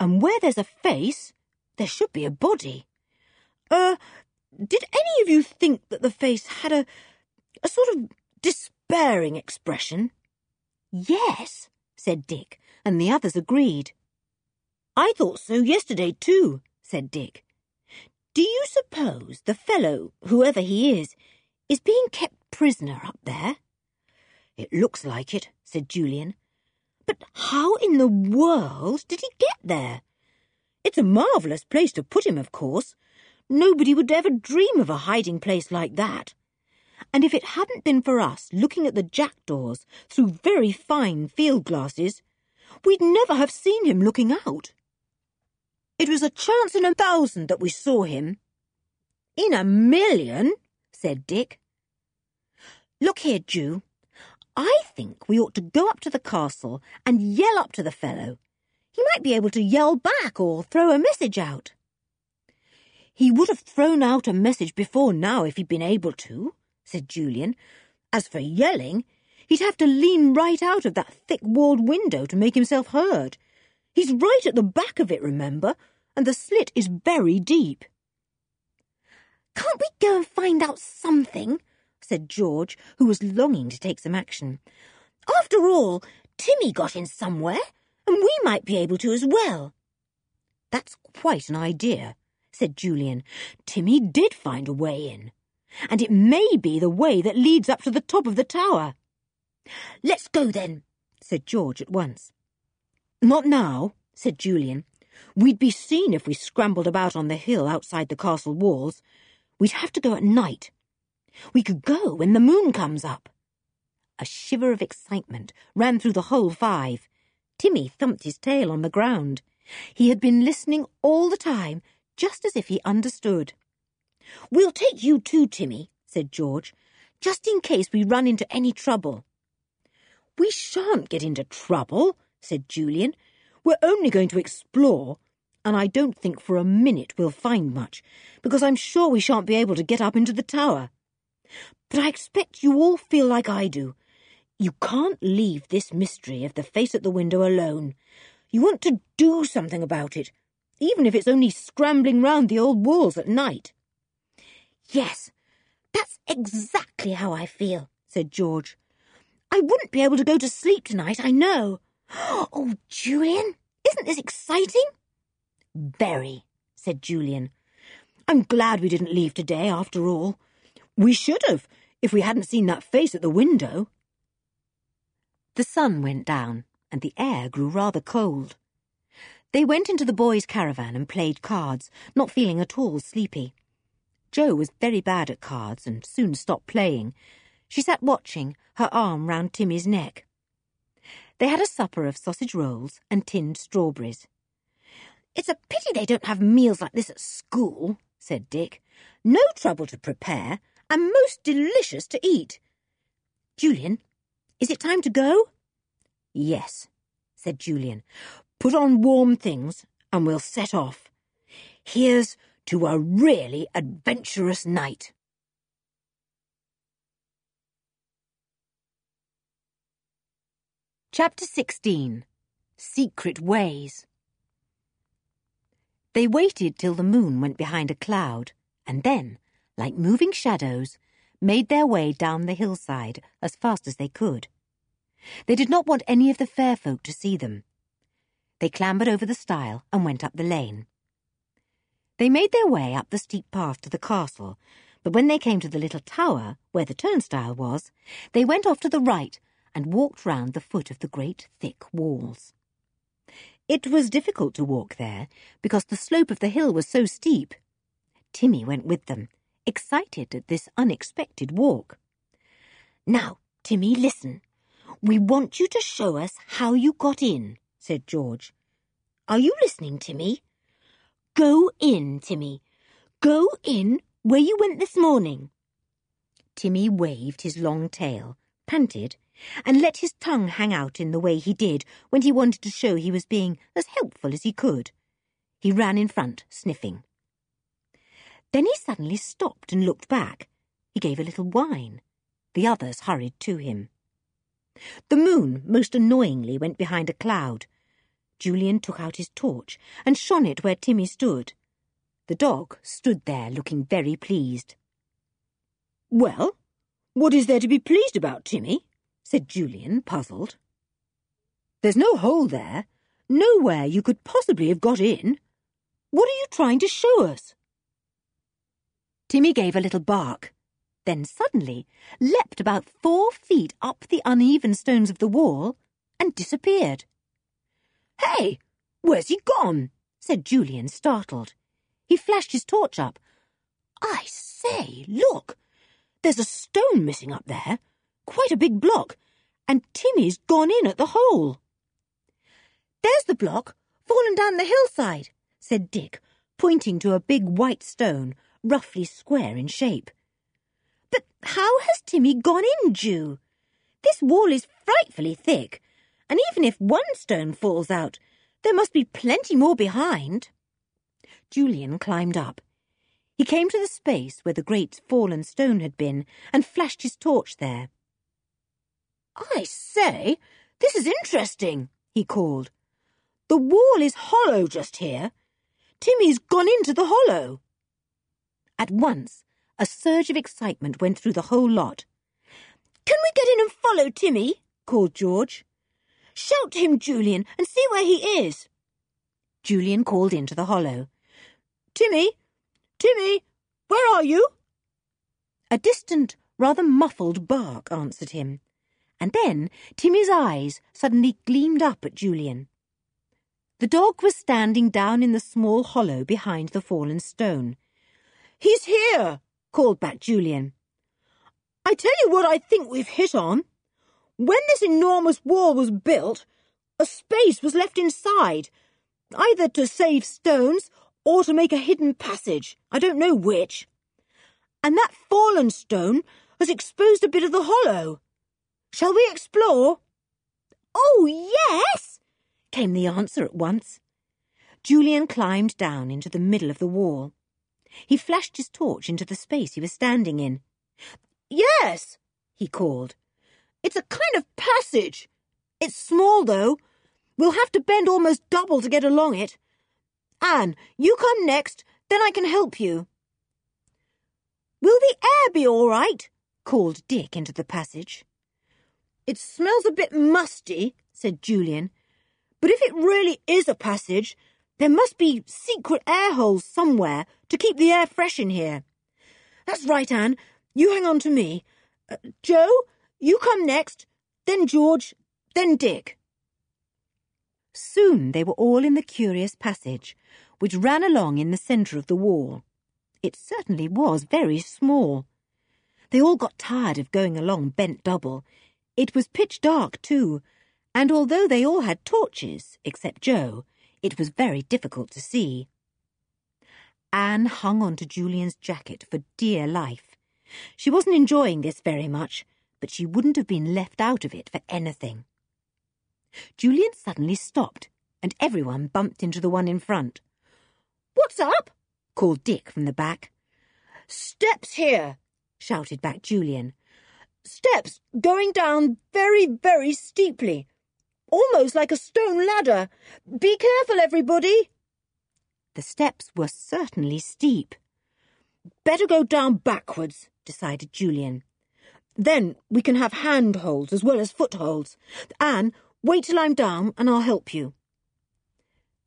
And where there's a face, there should be a body. Er, uh, did any of you think that the face had a, a sort of despairing expression? Yes, said Dick, and the others agreed. I thought so yesterday, too, said Dick. Do you suppose the fellow, whoever he is, is being kept prisoner up there? It looks like it, said Julian. But how in the world did he get there? It's a marvellous place to put him, of course. Nobody would ever dream of a hiding place like that. And if it hadn't been for us looking at the jackdaws through very fine field glasses, we'd never have seen him looking out. It was a chance in a thousand that we saw him. In a million, said Dick. Look here, Ju. I think we ought to go up to the castle and yell up to the fellow. He might be able to yell back or throw a message out. He would have thrown out a message before now if he'd been able to, said Julian. As for yelling, he'd have to lean right out of that thick-walled window to make himself heard. He's right at the back of it, remember, and the slit is very deep. Can't we go and find out something? said George, who was longing to take some action. After all, Timmy got in somewhere, and we might be able to as well. That's quite an idea, said Julian. Timmy did find a way in, and it may be the way that leads up to the top of the tower. Let's go then, said George at once. Not now, said Julian. We'd be seen if we scrambled about on the hill outside the castle walls. We'd have to go at night, we could go when the moon comes up. A shiver of excitement ran through the whole five. Timmy thumped his tail on the ground. He had been listening all the time, just as if he understood. We'll take you too, Timmy, said George, just in case we run into any trouble. We shan't get into trouble, said Julian. We're only going to explore, and I don't think for a minute we'll find much, because I'm sure we shan't be able to get up into the tower. But I expect you all feel like I do. You can't leave this mystery of the face at the window alone. You want to do something about it, even if it's only scrambling round the old walls at night. Yes, that's exactly how I feel, said George. I wouldn't be able to go to sleep tonight, I know. [gasps] Oh, Julian, isn't this exciting? Very, said Julian. I'm glad we didn't leave today, after all. We should have, if we hadn't seen that face at the window. The sun went down, and the air grew rather cold. They went into the boys' caravan and played cards, not feeling at all sleepy. Jo was very bad at cards and soon stopped playing. She sat watching, her arm round Timmy's neck. They had a supper of sausage rolls and tinned strawberries. It's a pity they don't have meals like this at school, said Dick. No trouble to prepare, and most delicious to eat. Julian, is it time to go? Yes, said Julian. Put on warm things and we'll set off. Here's to a really adventurous night. Chapter 16 Secret Ways They waited till the moon went behind a cloud, and then like moving shadows, made their way down the hillside as fast as they could. They did not want any of the fair folk to see them. They clambered over the stile and went up the lane. They made their way up the steep path to the castle, but when they came to the little tower, where the turnstile was, they went off to the right and walked round the foot of the great thick walls. It was difficult to walk there, because the slope of the hill was so steep. Timmy went with them, excited at this unexpected walk. Now, Timmy, listen. We want you to show us how you got in, said George. Are you listening, Timmy? Go in, Timmy. Go in where you went this morning. Timmy waved his long tail, panted, and let his tongue hang out in the way he did when he wanted to show he was being as helpful as he could. He ran in front, sniffing. Then he suddenly stopped and looked back. He gave a little whine. The others hurried to him. The moon, most annoyingly, went behind a cloud. Julian took out his torch and shone it where Timmy stood. The dog stood there looking very pleased. Well, what is there to be pleased about, Timmy? Said Julian, puzzled. There's no hole there. Nowhere you could possibly have got in. What are you trying to show us? Timmy gave a little bark, then suddenly leapt about four feet up the uneven stones of the wall and disappeared. Hey, where's he gone? said Julian, startled. He flashed his torch up. I say, look! There's a stone missing up there, quite a big block, and Timmy's gone in at the hole. There's the block, fallen down the hillside, said Dick, pointing to a big white stone, roughly square in shape. But how has Timmy gone in, Ju? This wall is frightfully thick, and even if one stone falls out, there must be plenty more behind. Julian climbed up. He came to the space where the great fallen stone had been and flashed his torch there. I say, this is interesting, he called. The wall is hollow just here. Timmy's gone into the hollow. At once, a surge of excitement went through the whole lot. Can we get in and follow Timmy? called George. Shout to him, Julian, and see where he is. Julian called into the hollow. Timmy! Timmy! Where are you? A distant, rather muffled bark answered him, and then Timmy's eyes suddenly gleamed up at Julian. The dog was standing down in the small hollow behind the fallen stone. He's here, called back Julian. I tell you what I think we've hit on. When this enormous wall was built, a space was left inside, either to save stones or to make a hidden passage. I don't know which. And that fallen stone has exposed a bit of the hollow. Shall we explore? Oh, yes, came the answer at once. Julian climbed down into the middle of the wall. He flashed his torch into the space he was standing in. Yes, he called. It's a kind of passage. It's small, though. We'll have to bend almost double to get along it. Anne, you come next, then I can help you. Will the air be all right? called Dick into the passage. It smells a bit musty, said Julian. But if it really is a passage, there must be secret air holes somewhere to keep the air fresh in here. That's right, Anne. You hang on to me. Uh, Jo, you come next, then George, then Dick. Soon they were all in the curious passage, which ran along in the centre of the wall. It certainly was very small. They all got tired of going along bent double. It was pitch dark, too, and although they all had torches, except Jo, it was very difficult to see. Anne hung on to Julian's jacket for dear life. She wasn't enjoying this very much, but she wouldn't have been left out of it for anything. Julian suddenly stopped, and everyone bumped into the one in front. What's up? called Dick from the back. Steps here, shouted back Julian. Steps going down very, very steeply. Almost like a stone ladder. Be careful, everybody. The steps were certainly steep. Better go down backwards, decided Julian. Then we can have handholds as well as footholds. Anne, wait till I'm down and I'll help you.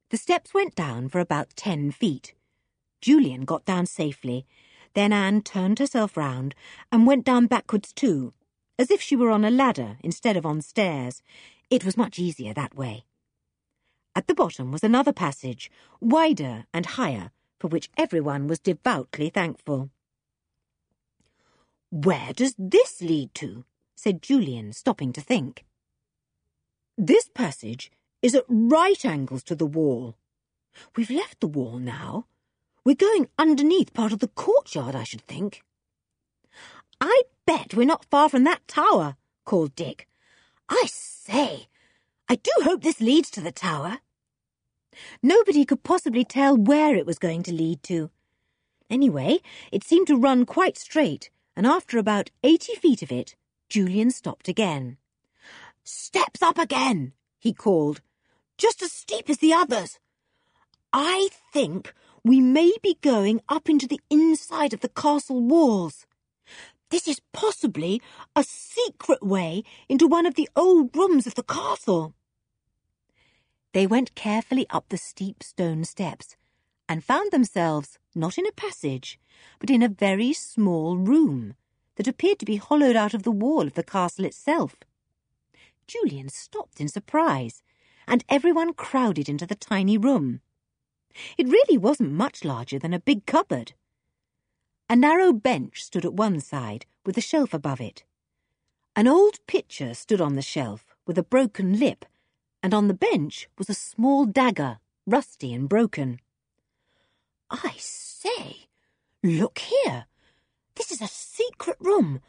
The steps went down for about ten feet. Julian got down safely. Then Anne turned herself round and went down backwards too, as if she were on a ladder instead of on stairs. It was much easier that way. At the bottom was another passage, wider and higher, for which everyone was devoutly thankful. Where does this lead to? said Julian, stopping to think. This passage is at right angles to the wall. We've left the wall now. We're going underneath part of the courtyard, I should think. I bet we're not far from that tower, called Dick. I say, I do hope this leads to the tower. Nobody could possibly tell where it was going to lead to. Anyway, it seemed to run quite straight, and after about eighty feet of it, Julian stopped again. Steps up again, he called. Just as steep as the others. I think we may be going up into the inside of the castle walls. This is possibly a secret way into one of the old rooms of the castle. They went carefully up the steep stone steps and found themselves not in a passage, but in a very small room that appeared to be hollowed out of the wall of the castle itself. Julian stopped in surprise, and everyone crowded into the tiny room. It really wasn't much larger than a big cupboard. A narrow bench stood at one side, with a shelf above it. An old pitcher stood on the shelf, with a broken lip, and on the bench was a small dagger, rusty and broken. I say, look here. This is a secret room,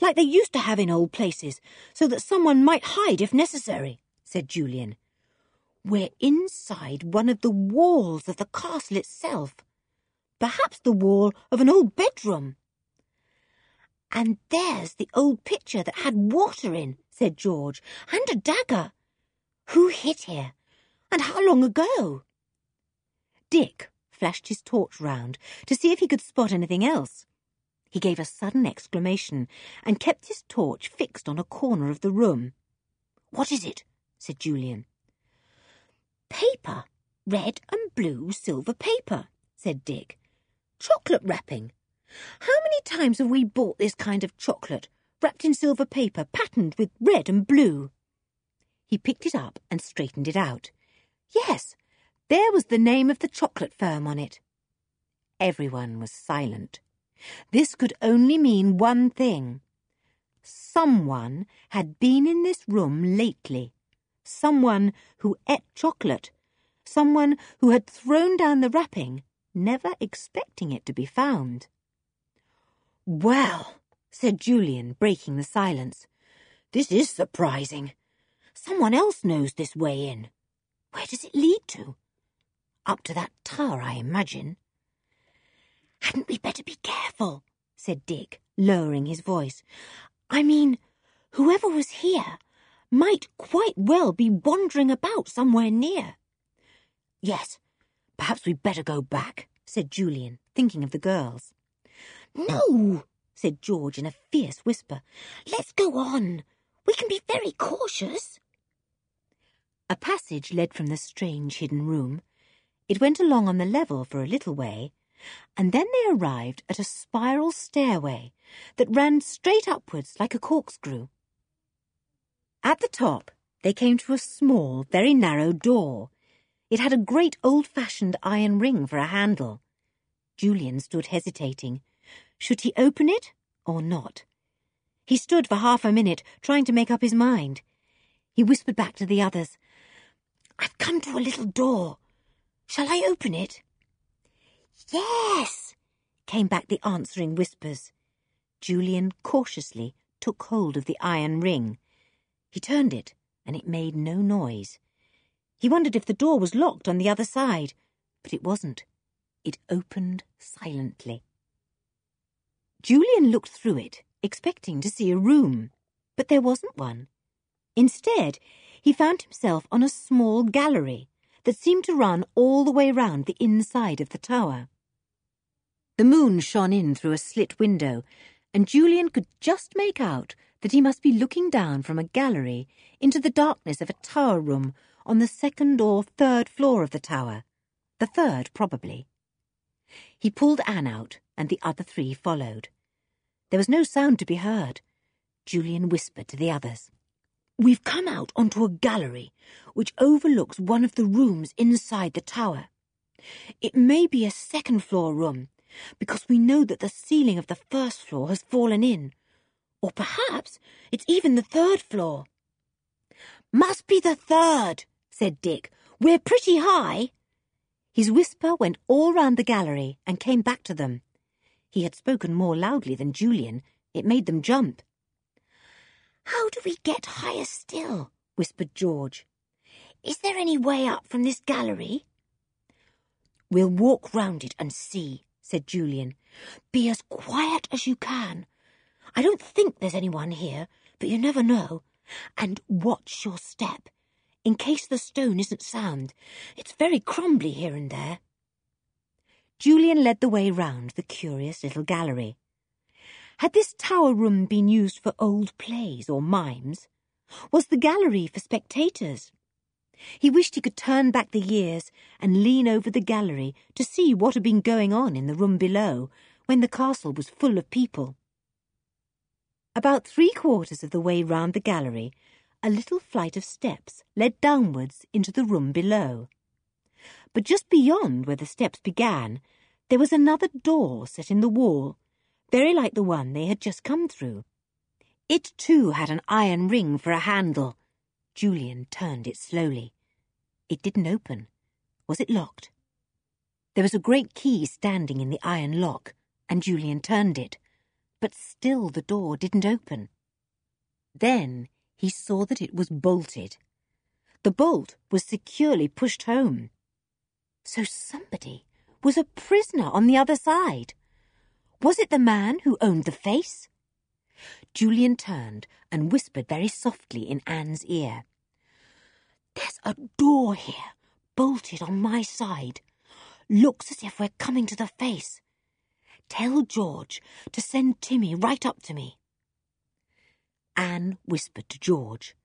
like they used to have in old places, so that someone might hide if necessary, said Julian. We're inside one of the walls of the castle itself. Perhaps the wall of an old bedroom. And there's the old pitcher that had water in, said George, and a dagger. Who hid here? And how long ago? Dick flashed his torch round to see if he could spot anything else. He gave a sudden exclamation and kept his torch fixed on a corner of the room. What is it? said Julian. Paper. Red and blue silver paper, said Dick. Chocolate wrapping. How many times have we bought this kind of chocolate, wrapped in silver paper, patterned with red and blue? He picked it up and straightened it out. Yes, there was the name of the chocolate firm on it. Everyone was silent. This could only mean one thing. Someone had been in this room lately. Someone who ate chocolate. Someone who had thrown down the wrapping, never expecting it to be found. Well, said Julian, breaking the silence, this is surprising. Someone else knows this way in. Where does it lead to? Up to that tower, I imagine. Hadn't we better be careful? said Dick, lowering his voice. I mean, whoever was here might quite well be wandering about somewhere near. Yes, perhaps we'd better go back, said Julian, thinking of the girls. No, said George in a fierce whisper. Let's go on. We can be very cautious. A passage led from the strange hidden room, it went along on the level for a little way, and then they arrived at a spiral stairway that ran straight upwards like a corkscrew. At the top, they came to a small, very narrow door. It had a great old-fashioned iron ring for a handle. Julian stood hesitating. Should he open it or not? He stood for half a minute, trying to make up his mind. He whispered back to the others, I've come to a little door. Shall I open it? Yes, came back the answering whispers. Julian cautiously took hold of the iron ring. He turned it, and it made no noise. He wondered if the door was locked on the other side, but it wasn't. It opened silently. Julian looked through it, expecting to see a room, but there wasn't one. Instead, he found himself on a small gallery that seemed to run all the way round the inside of the tower. The moon shone in through a slit window, and Julian could just make out that he must be looking down from a gallery into the darkness of a tower room on the second or third floor of the tower. The third, probably. He pulled Anne out, and the other three followed. There was no sound to be heard. Julian whispered to the others. We've come out onto a gallery which overlooks one of the rooms inside the tower. It may be a second floor room, because we know that the ceiling of the first floor has fallen in. Or perhaps it's even the third floor. Must be the third, said Dick. We're pretty high. His whisper went all round the gallery and came back to them. He had spoken more loudly than Julian. It made them jump. How do we get higher still? whispered George. Is there any way up from this gallery? We'll walk round it and see, said Julian. Be as quiet as you can. I don't think there's anyone here, but you never know. And watch your step in case the stone isn't sound. It's very crumbly here and there. Julian led the way round the curious little gallery. Had this tower room been used for old plays or mimes? Was the gallery for spectators? He wished he could turn back the years and lean over the gallery to see what had been going on in the room below when the castle was full of people. About three quarters of the way round the gallery a little flight of steps led downwards into the room below. But just beyond where the steps began, there was another door set in the wall, very like the one they had just come through. It too had an iron ring for a handle. Julian turned it slowly. It didn't open. Was it locked? There was a great key standing in the iron lock, and Julian turned it, but still the door didn't open. Then he saw that it was bolted. The bolt was securely pushed home. So somebody was a prisoner on the other side. Was it the man who owned the face? Julian turned and whispered very softly in Anne's ear. There's a door here, bolted on my side. Looks as if we're coming to the face. Tell George to send Timmy right up to me. Anne whispered to George,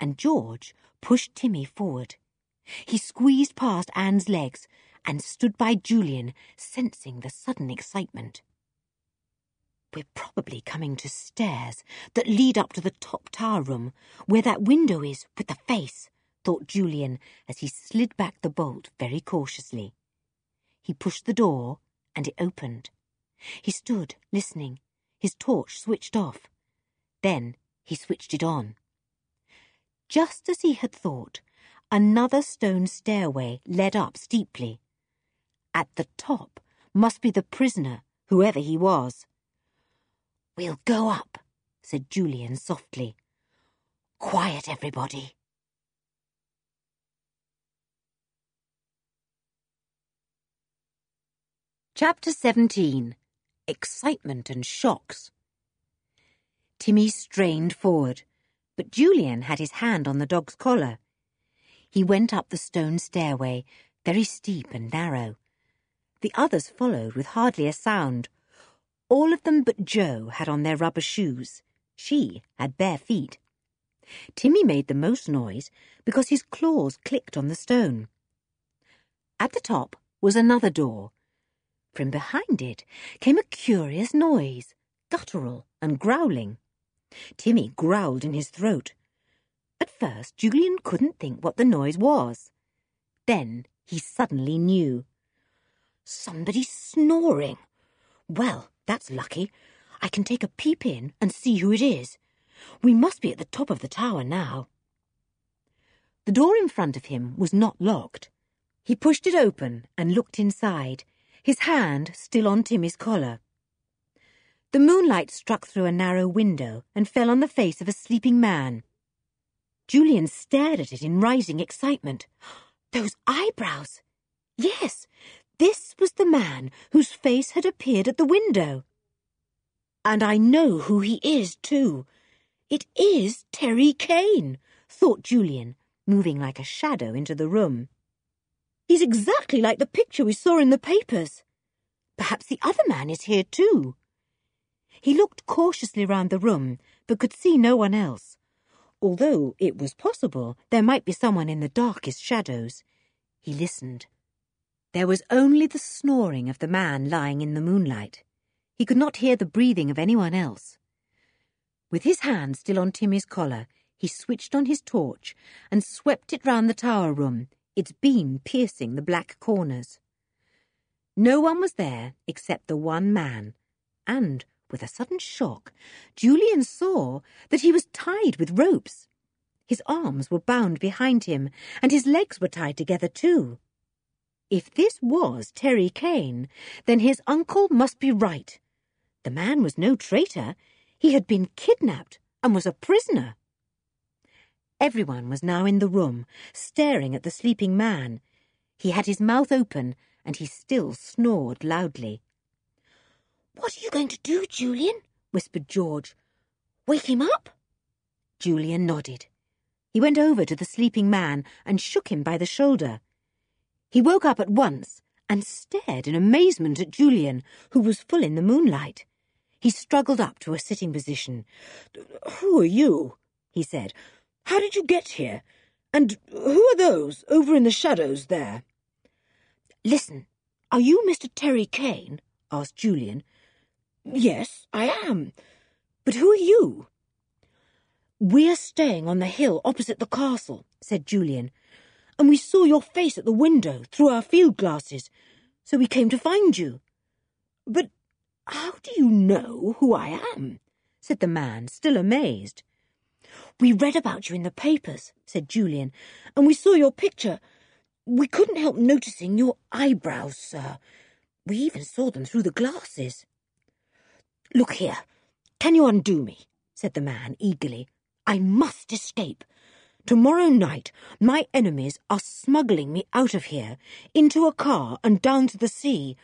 and George pushed Timmy forward. He squeezed past Anne's legs and stood by Julian, sensing the sudden excitement. We're probably coming to stairs that lead up to the top tower room, where that window is with the face, thought Julian as he slid back the bolt very cautiously. He pushed the door, and it opened. He stood, listening, his torch switched off. Then he switched it on. Just as he had thought, another stone stairway led up steeply. At the top must be the prisoner, whoever he was. We'll go up, said Julian softly. Quiet, everybody. Chapter 17 Excitement and Shocks Timmy strained forward, but Julian had his hand on the dog's collar. He went up the stone stairway, very steep and narrow. The others followed with hardly a sound. All of them but Jo had on their rubber shoes. She had bare feet. Timmy made the most noise because his claws clicked on the stone. At the top was another door. From behind it came a curious noise, guttural and growling. Timmy growled in his throat. At first, Julian couldn't think what the noise was. Then he suddenly knew. Somebody snoring. Well, that's lucky. I can take a peep in and see who it is. We must be at the top of the tower now. The door in front of him was not locked. He pushed it open and looked inside, his hand still on Timmy's collar. The moonlight struck through a narrow window and fell on the face of a sleeping man. Julian stared at it in rising excitement. [gasps] Those eyebrows! Yes, this was the man whose face had appeared at the window. And I know who he is, too. It is Terry Kane, thought Julian, moving like a shadow into the room. He's exactly like the picture we saw in the papers. Perhaps the other man is here, too. He looked cautiously round the room, but could see no one else. Although it was possible there might be someone in the darkest shadows. He listened. There was only the snoring of the man lying in the moonlight. He could not hear the breathing of anyone else. With his hand still on Timmy's collar, he switched on his torch and swept it round the tower room, its beam piercing the black corners. No one was there except the one man, and with a sudden shock, Julian saw that he was tied with ropes. His arms were bound behind him, and his legs were tied together too. If this was Terry Kane, then his uncle must be right. The man was no traitor. He had been kidnapped and was a prisoner. Everyone was now in the room, staring at the sleeping man. He had his mouth open, and he still snored loudly. What are you going to do, Julian? whispered George. Wake him up? Julian nodded. He went over to the sleeping man and shook him by the shoulder. He woke up at once and stared in amazement at Julian, who was full in the moonlight. He struggled up to a sitting position. Who are you? he said. How did you get here? And who are those over in the shadows there? Listen, are you Mr. Terry Kane? asked Julian. Yes, I am. But who are you? We're staying on the hill opposite the castle, said Julian, and we saw your face at the window through our field glasses, so we came to find you. But how do you know who I am? said the man, still amazed. We read about you in the papers, said Julian, and we saw your picture. We couldn't help noticing your eyebrows, sir. We even saw them through the glasses. Look here, can you undo me? said the man eagerly. I must escape. Tomorrow night, my enemies are smuggling me out of here, into a car and down to the sea,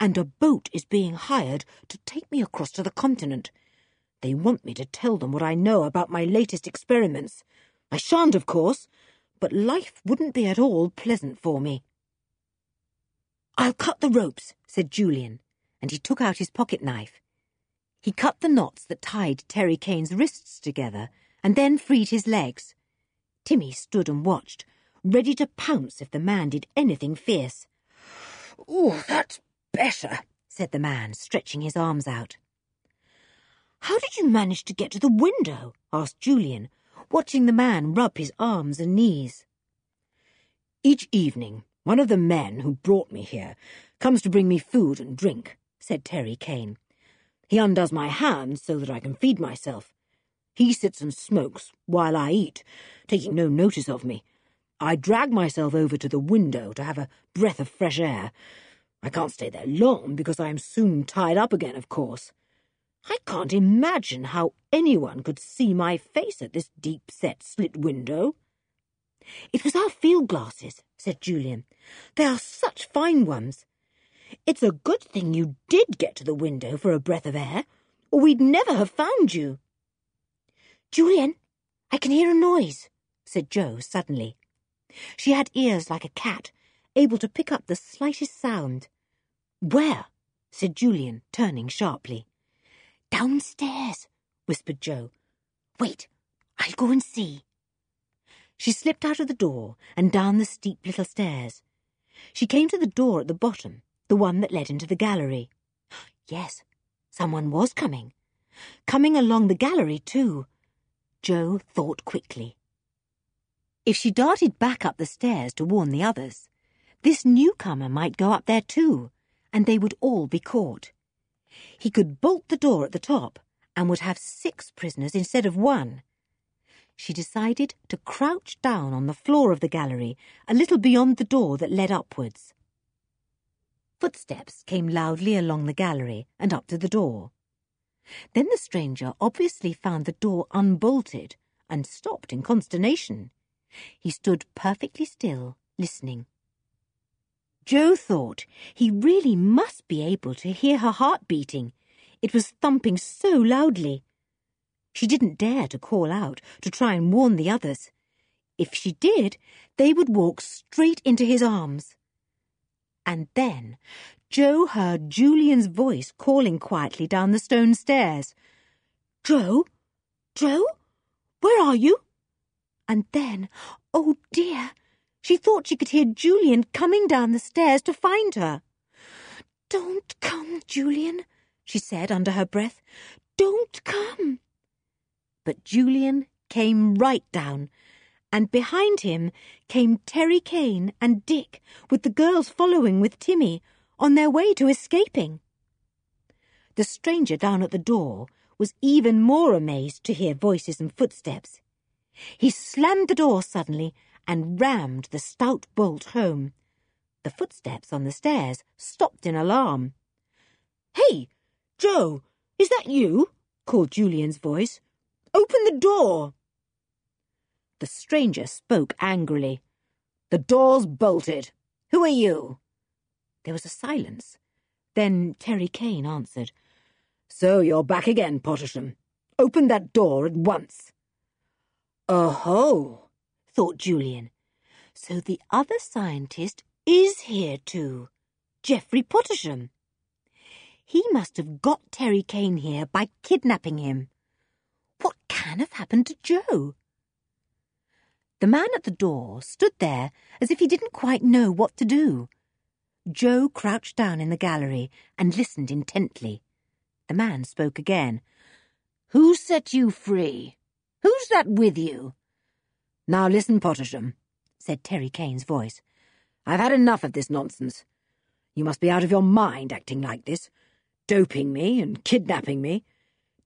and a boat is being hired to take me across to the continent. They want me to tell them what I know about my latest experiments. I shan't, of course, but life wouldn't be at all pleasant for me. I'll cut the ropes, said Julian, and he took out his pocket knife. He cut the knots that tied Terry Kane's wrists together, and then freed his legs. Timmy stood and watched, ready to pounce if the man did anything fierce. Oh, that's better, said the man, stretching his arms out. How did you manage to get to the window? asked Julian, watching the man rub his arms and knees. Each evening, one of the men who brought me here comes to bring me food and drink, said Terry Kane. He undoes my hands so that I can feed myself. He sits and smokes while I eat, taking no notice of me. I drag myself over to the window to have a breath of fresh air. I can't stay there long because I am soon tied up again, of course. I can't imagine how anyone could see my face at this deep-set slit window. It was our field glasses, said Julian. They are such fine ones. It's a good thing you did get to the window for a breath of air, or we'd never have found you. Julian, I can hear a noise, said Jo suddenly. She had ears like a cat, able to pick up the slightest sound. Where? said Julian, turning sharply. Downstairs, whispered Jo. Wait, I'll go and see. She slipped out of the door and down the steep little stairs. She came to the door at the bottom, the one that led into the gallery. Yes, someone was coming. Coming along the gallery, too. Jo thought quickly. If she darted back up the stairs to warn the others, this newcomer might go up there too, and they would all be caught. He could bolt the door at the top and would have six prisoners instead of one. She decided to crouch down on the floor of the gallery, a little beyond the door that led upwards. Footsteps came loudly along the gallery and up to the door. Then the stranger obviously found the door unbolted and stopped in consternation. He stood perfectly still, listening. Jo thought he really must be able to hear her heart beating. It was thumping so loudly. She didn't dare to call out to try and warn the others. If she did, they would walk straight into his arms. And then Jo heard Julian's voice calling quietly down the stone stairs. Jo? Jo? Where are you? And then, oh dear, she thought she could hear Julian coming down the stairs to find her. Don't come, Julian, she said under her breath. Don't come. But Julian came right down, and behind him came Terry Kane and Dick, with the girls following with Timmy, on their way to escaping. The stranger down at the door was even more amazed to hear voices and footsteps. He slammed the door suddenly and rammed the stout bolt home. The footsteps on the stairs stopped in alarm. Hey, Jo, is that you? called Julian's voice. Open the door. The stranger spoke angrily. The door's bolted. Who are you? There was a silence. Then Terry Kane answered. So you're back again, Pottersham. Open that door at once. Oh, thought Julian. So the other scientist is here too. Jeffrey Pottersham. He must have got Terry Kane here by kidnapping him. What can have happened to Jo? The man at the door stood there as if he didn't quite know what to do. Jo crouched down in the gallery and listened intently. The man spoke again. Who set you free? Who's that with you? Now listen, Pottersham, said Terry Kane's voice. I've had enough of this nonsense. You must be out of your mind acting like this, doping me and kidnapping me,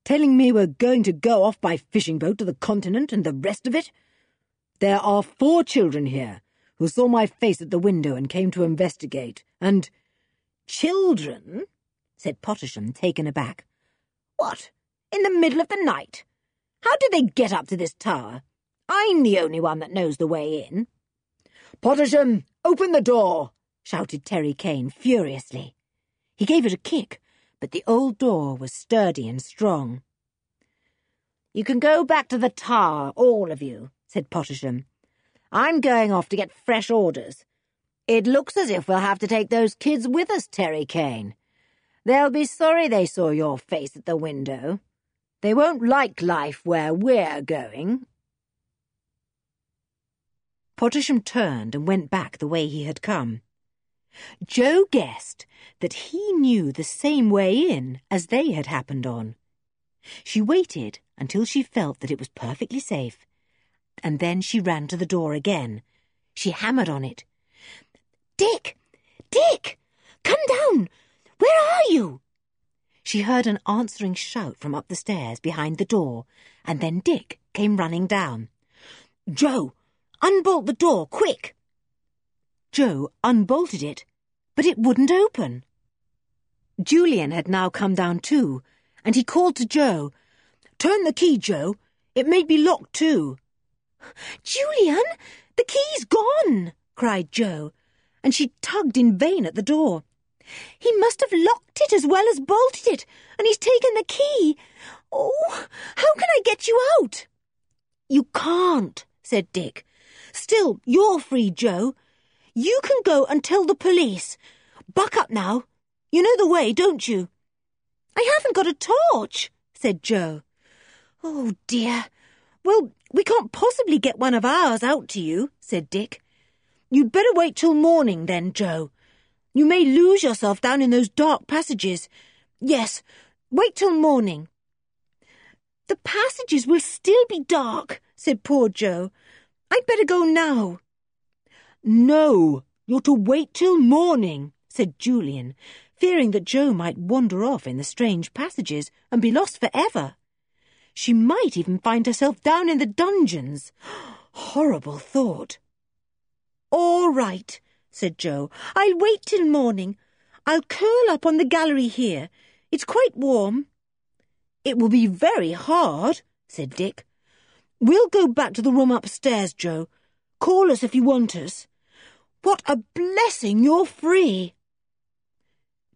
telling me we're going to go off by fishing boat to the continent and the rest of it. There are four children here who saw my face at the window and came to investigate, and... Children? said Pottersham, taken aback. What? In the middle of the night? How did they get up to this tower? I'm the only one that knows the way in. Pottersham, open the door! shouted Terry Kane furiously. He gave it a kick, but the old door was sturdy and strong. You can go back to the tower, all of you, said Pottersham. I'm going off to get fresh orders. It looks as if we'll have to take those kids with us, Terry Kane. They'll be sorry they saw your face at the window. They won't like life where we're going. Pottersham turned and went back the way he had come. Jo guessed that he knew the same way in as they had happened on. She waited until she felt that it was perfectly safe, and then she ran to the door again. She hammered on it. Dick! Dick! Come down! Where are you? She heard an answering shout from up the stairs behind the door, and then Dick came running down. Jo, unbolt the door, quick! Jo unbolted it, but it wouldn't open. Julian had now come down too, and he called to Jo, Turn the key, Jo. It may be locked too. Julian, the key's gone, cried Jo, and she tugged in vain at the door. He must have locked it as well as bolted it, and he's taken the key. Oh, how can I get you out? You can't, said Dick. Still, you're free, Jo. You can go and tell the police. Buck up now. You know the way, don't you? I haven't got a torch, said Jo. Oh, dear. Well, we can't possibly get one of ours out to you, said Dick. You'd better wait till morning, then, Jo. You may lose yourself down in those dark passages. Yes, wait till morning. The passages will still be dark, said poor Jo. I'd better go now. No, you're to wait till morning, said Julian, fearing that Jo might wander off in the strange passages and be lost for ever. She might even find herself down in the dungeons. [gasps] Horrible thought. All right, said Jo. I'll wait till morning. I'll curl up on the gallery here. It's quite warm. It will be very hard, said Dick. We'll go back to the room upstairs, Jo. Call us if you want us. What a blessing you're free.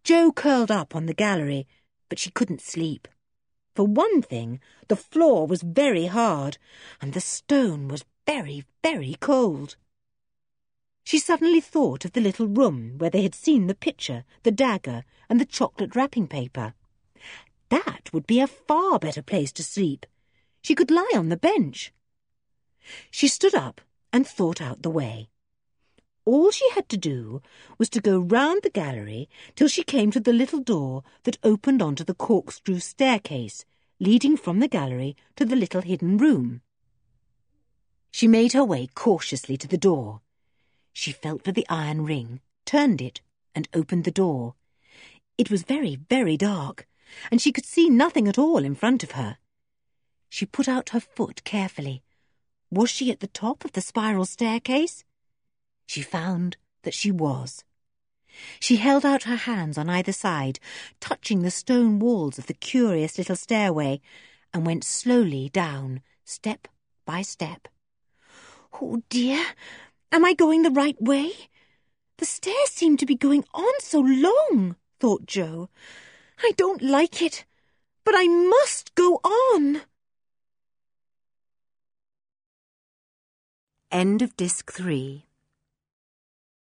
Jo curled up on the gallery, but she couldn't sleep. For one thing, the floor was very hard, and the stone was very, very cold. She suddenly thought of the little room where they had seen the picture, the dagger, and the chocolate wrapping paper. That would be a far better place to sleep. She could lie on the bench. She stood up and thought out the way. All she had to do was to go round the gallery till she came to the little door that opened onto the corkscrew staircase, leading from the gallery to the little hidden room. She made her way cautiously to the door. She felt for the iron ring, turned it, and opened the door. It was very, very dark, and she could see nothing at all in front of her. She put out her foot carefully. Was she at the top of the spiral staircase? She found that she was. She held out her hands on either side, touching the stone walls of the curious little stairway, and went slowly down, step by step. Oh dear, am I going the right way? The stairs seem to be going on so long, thought Jo. I don't like it, but I must go on. End of Disc 3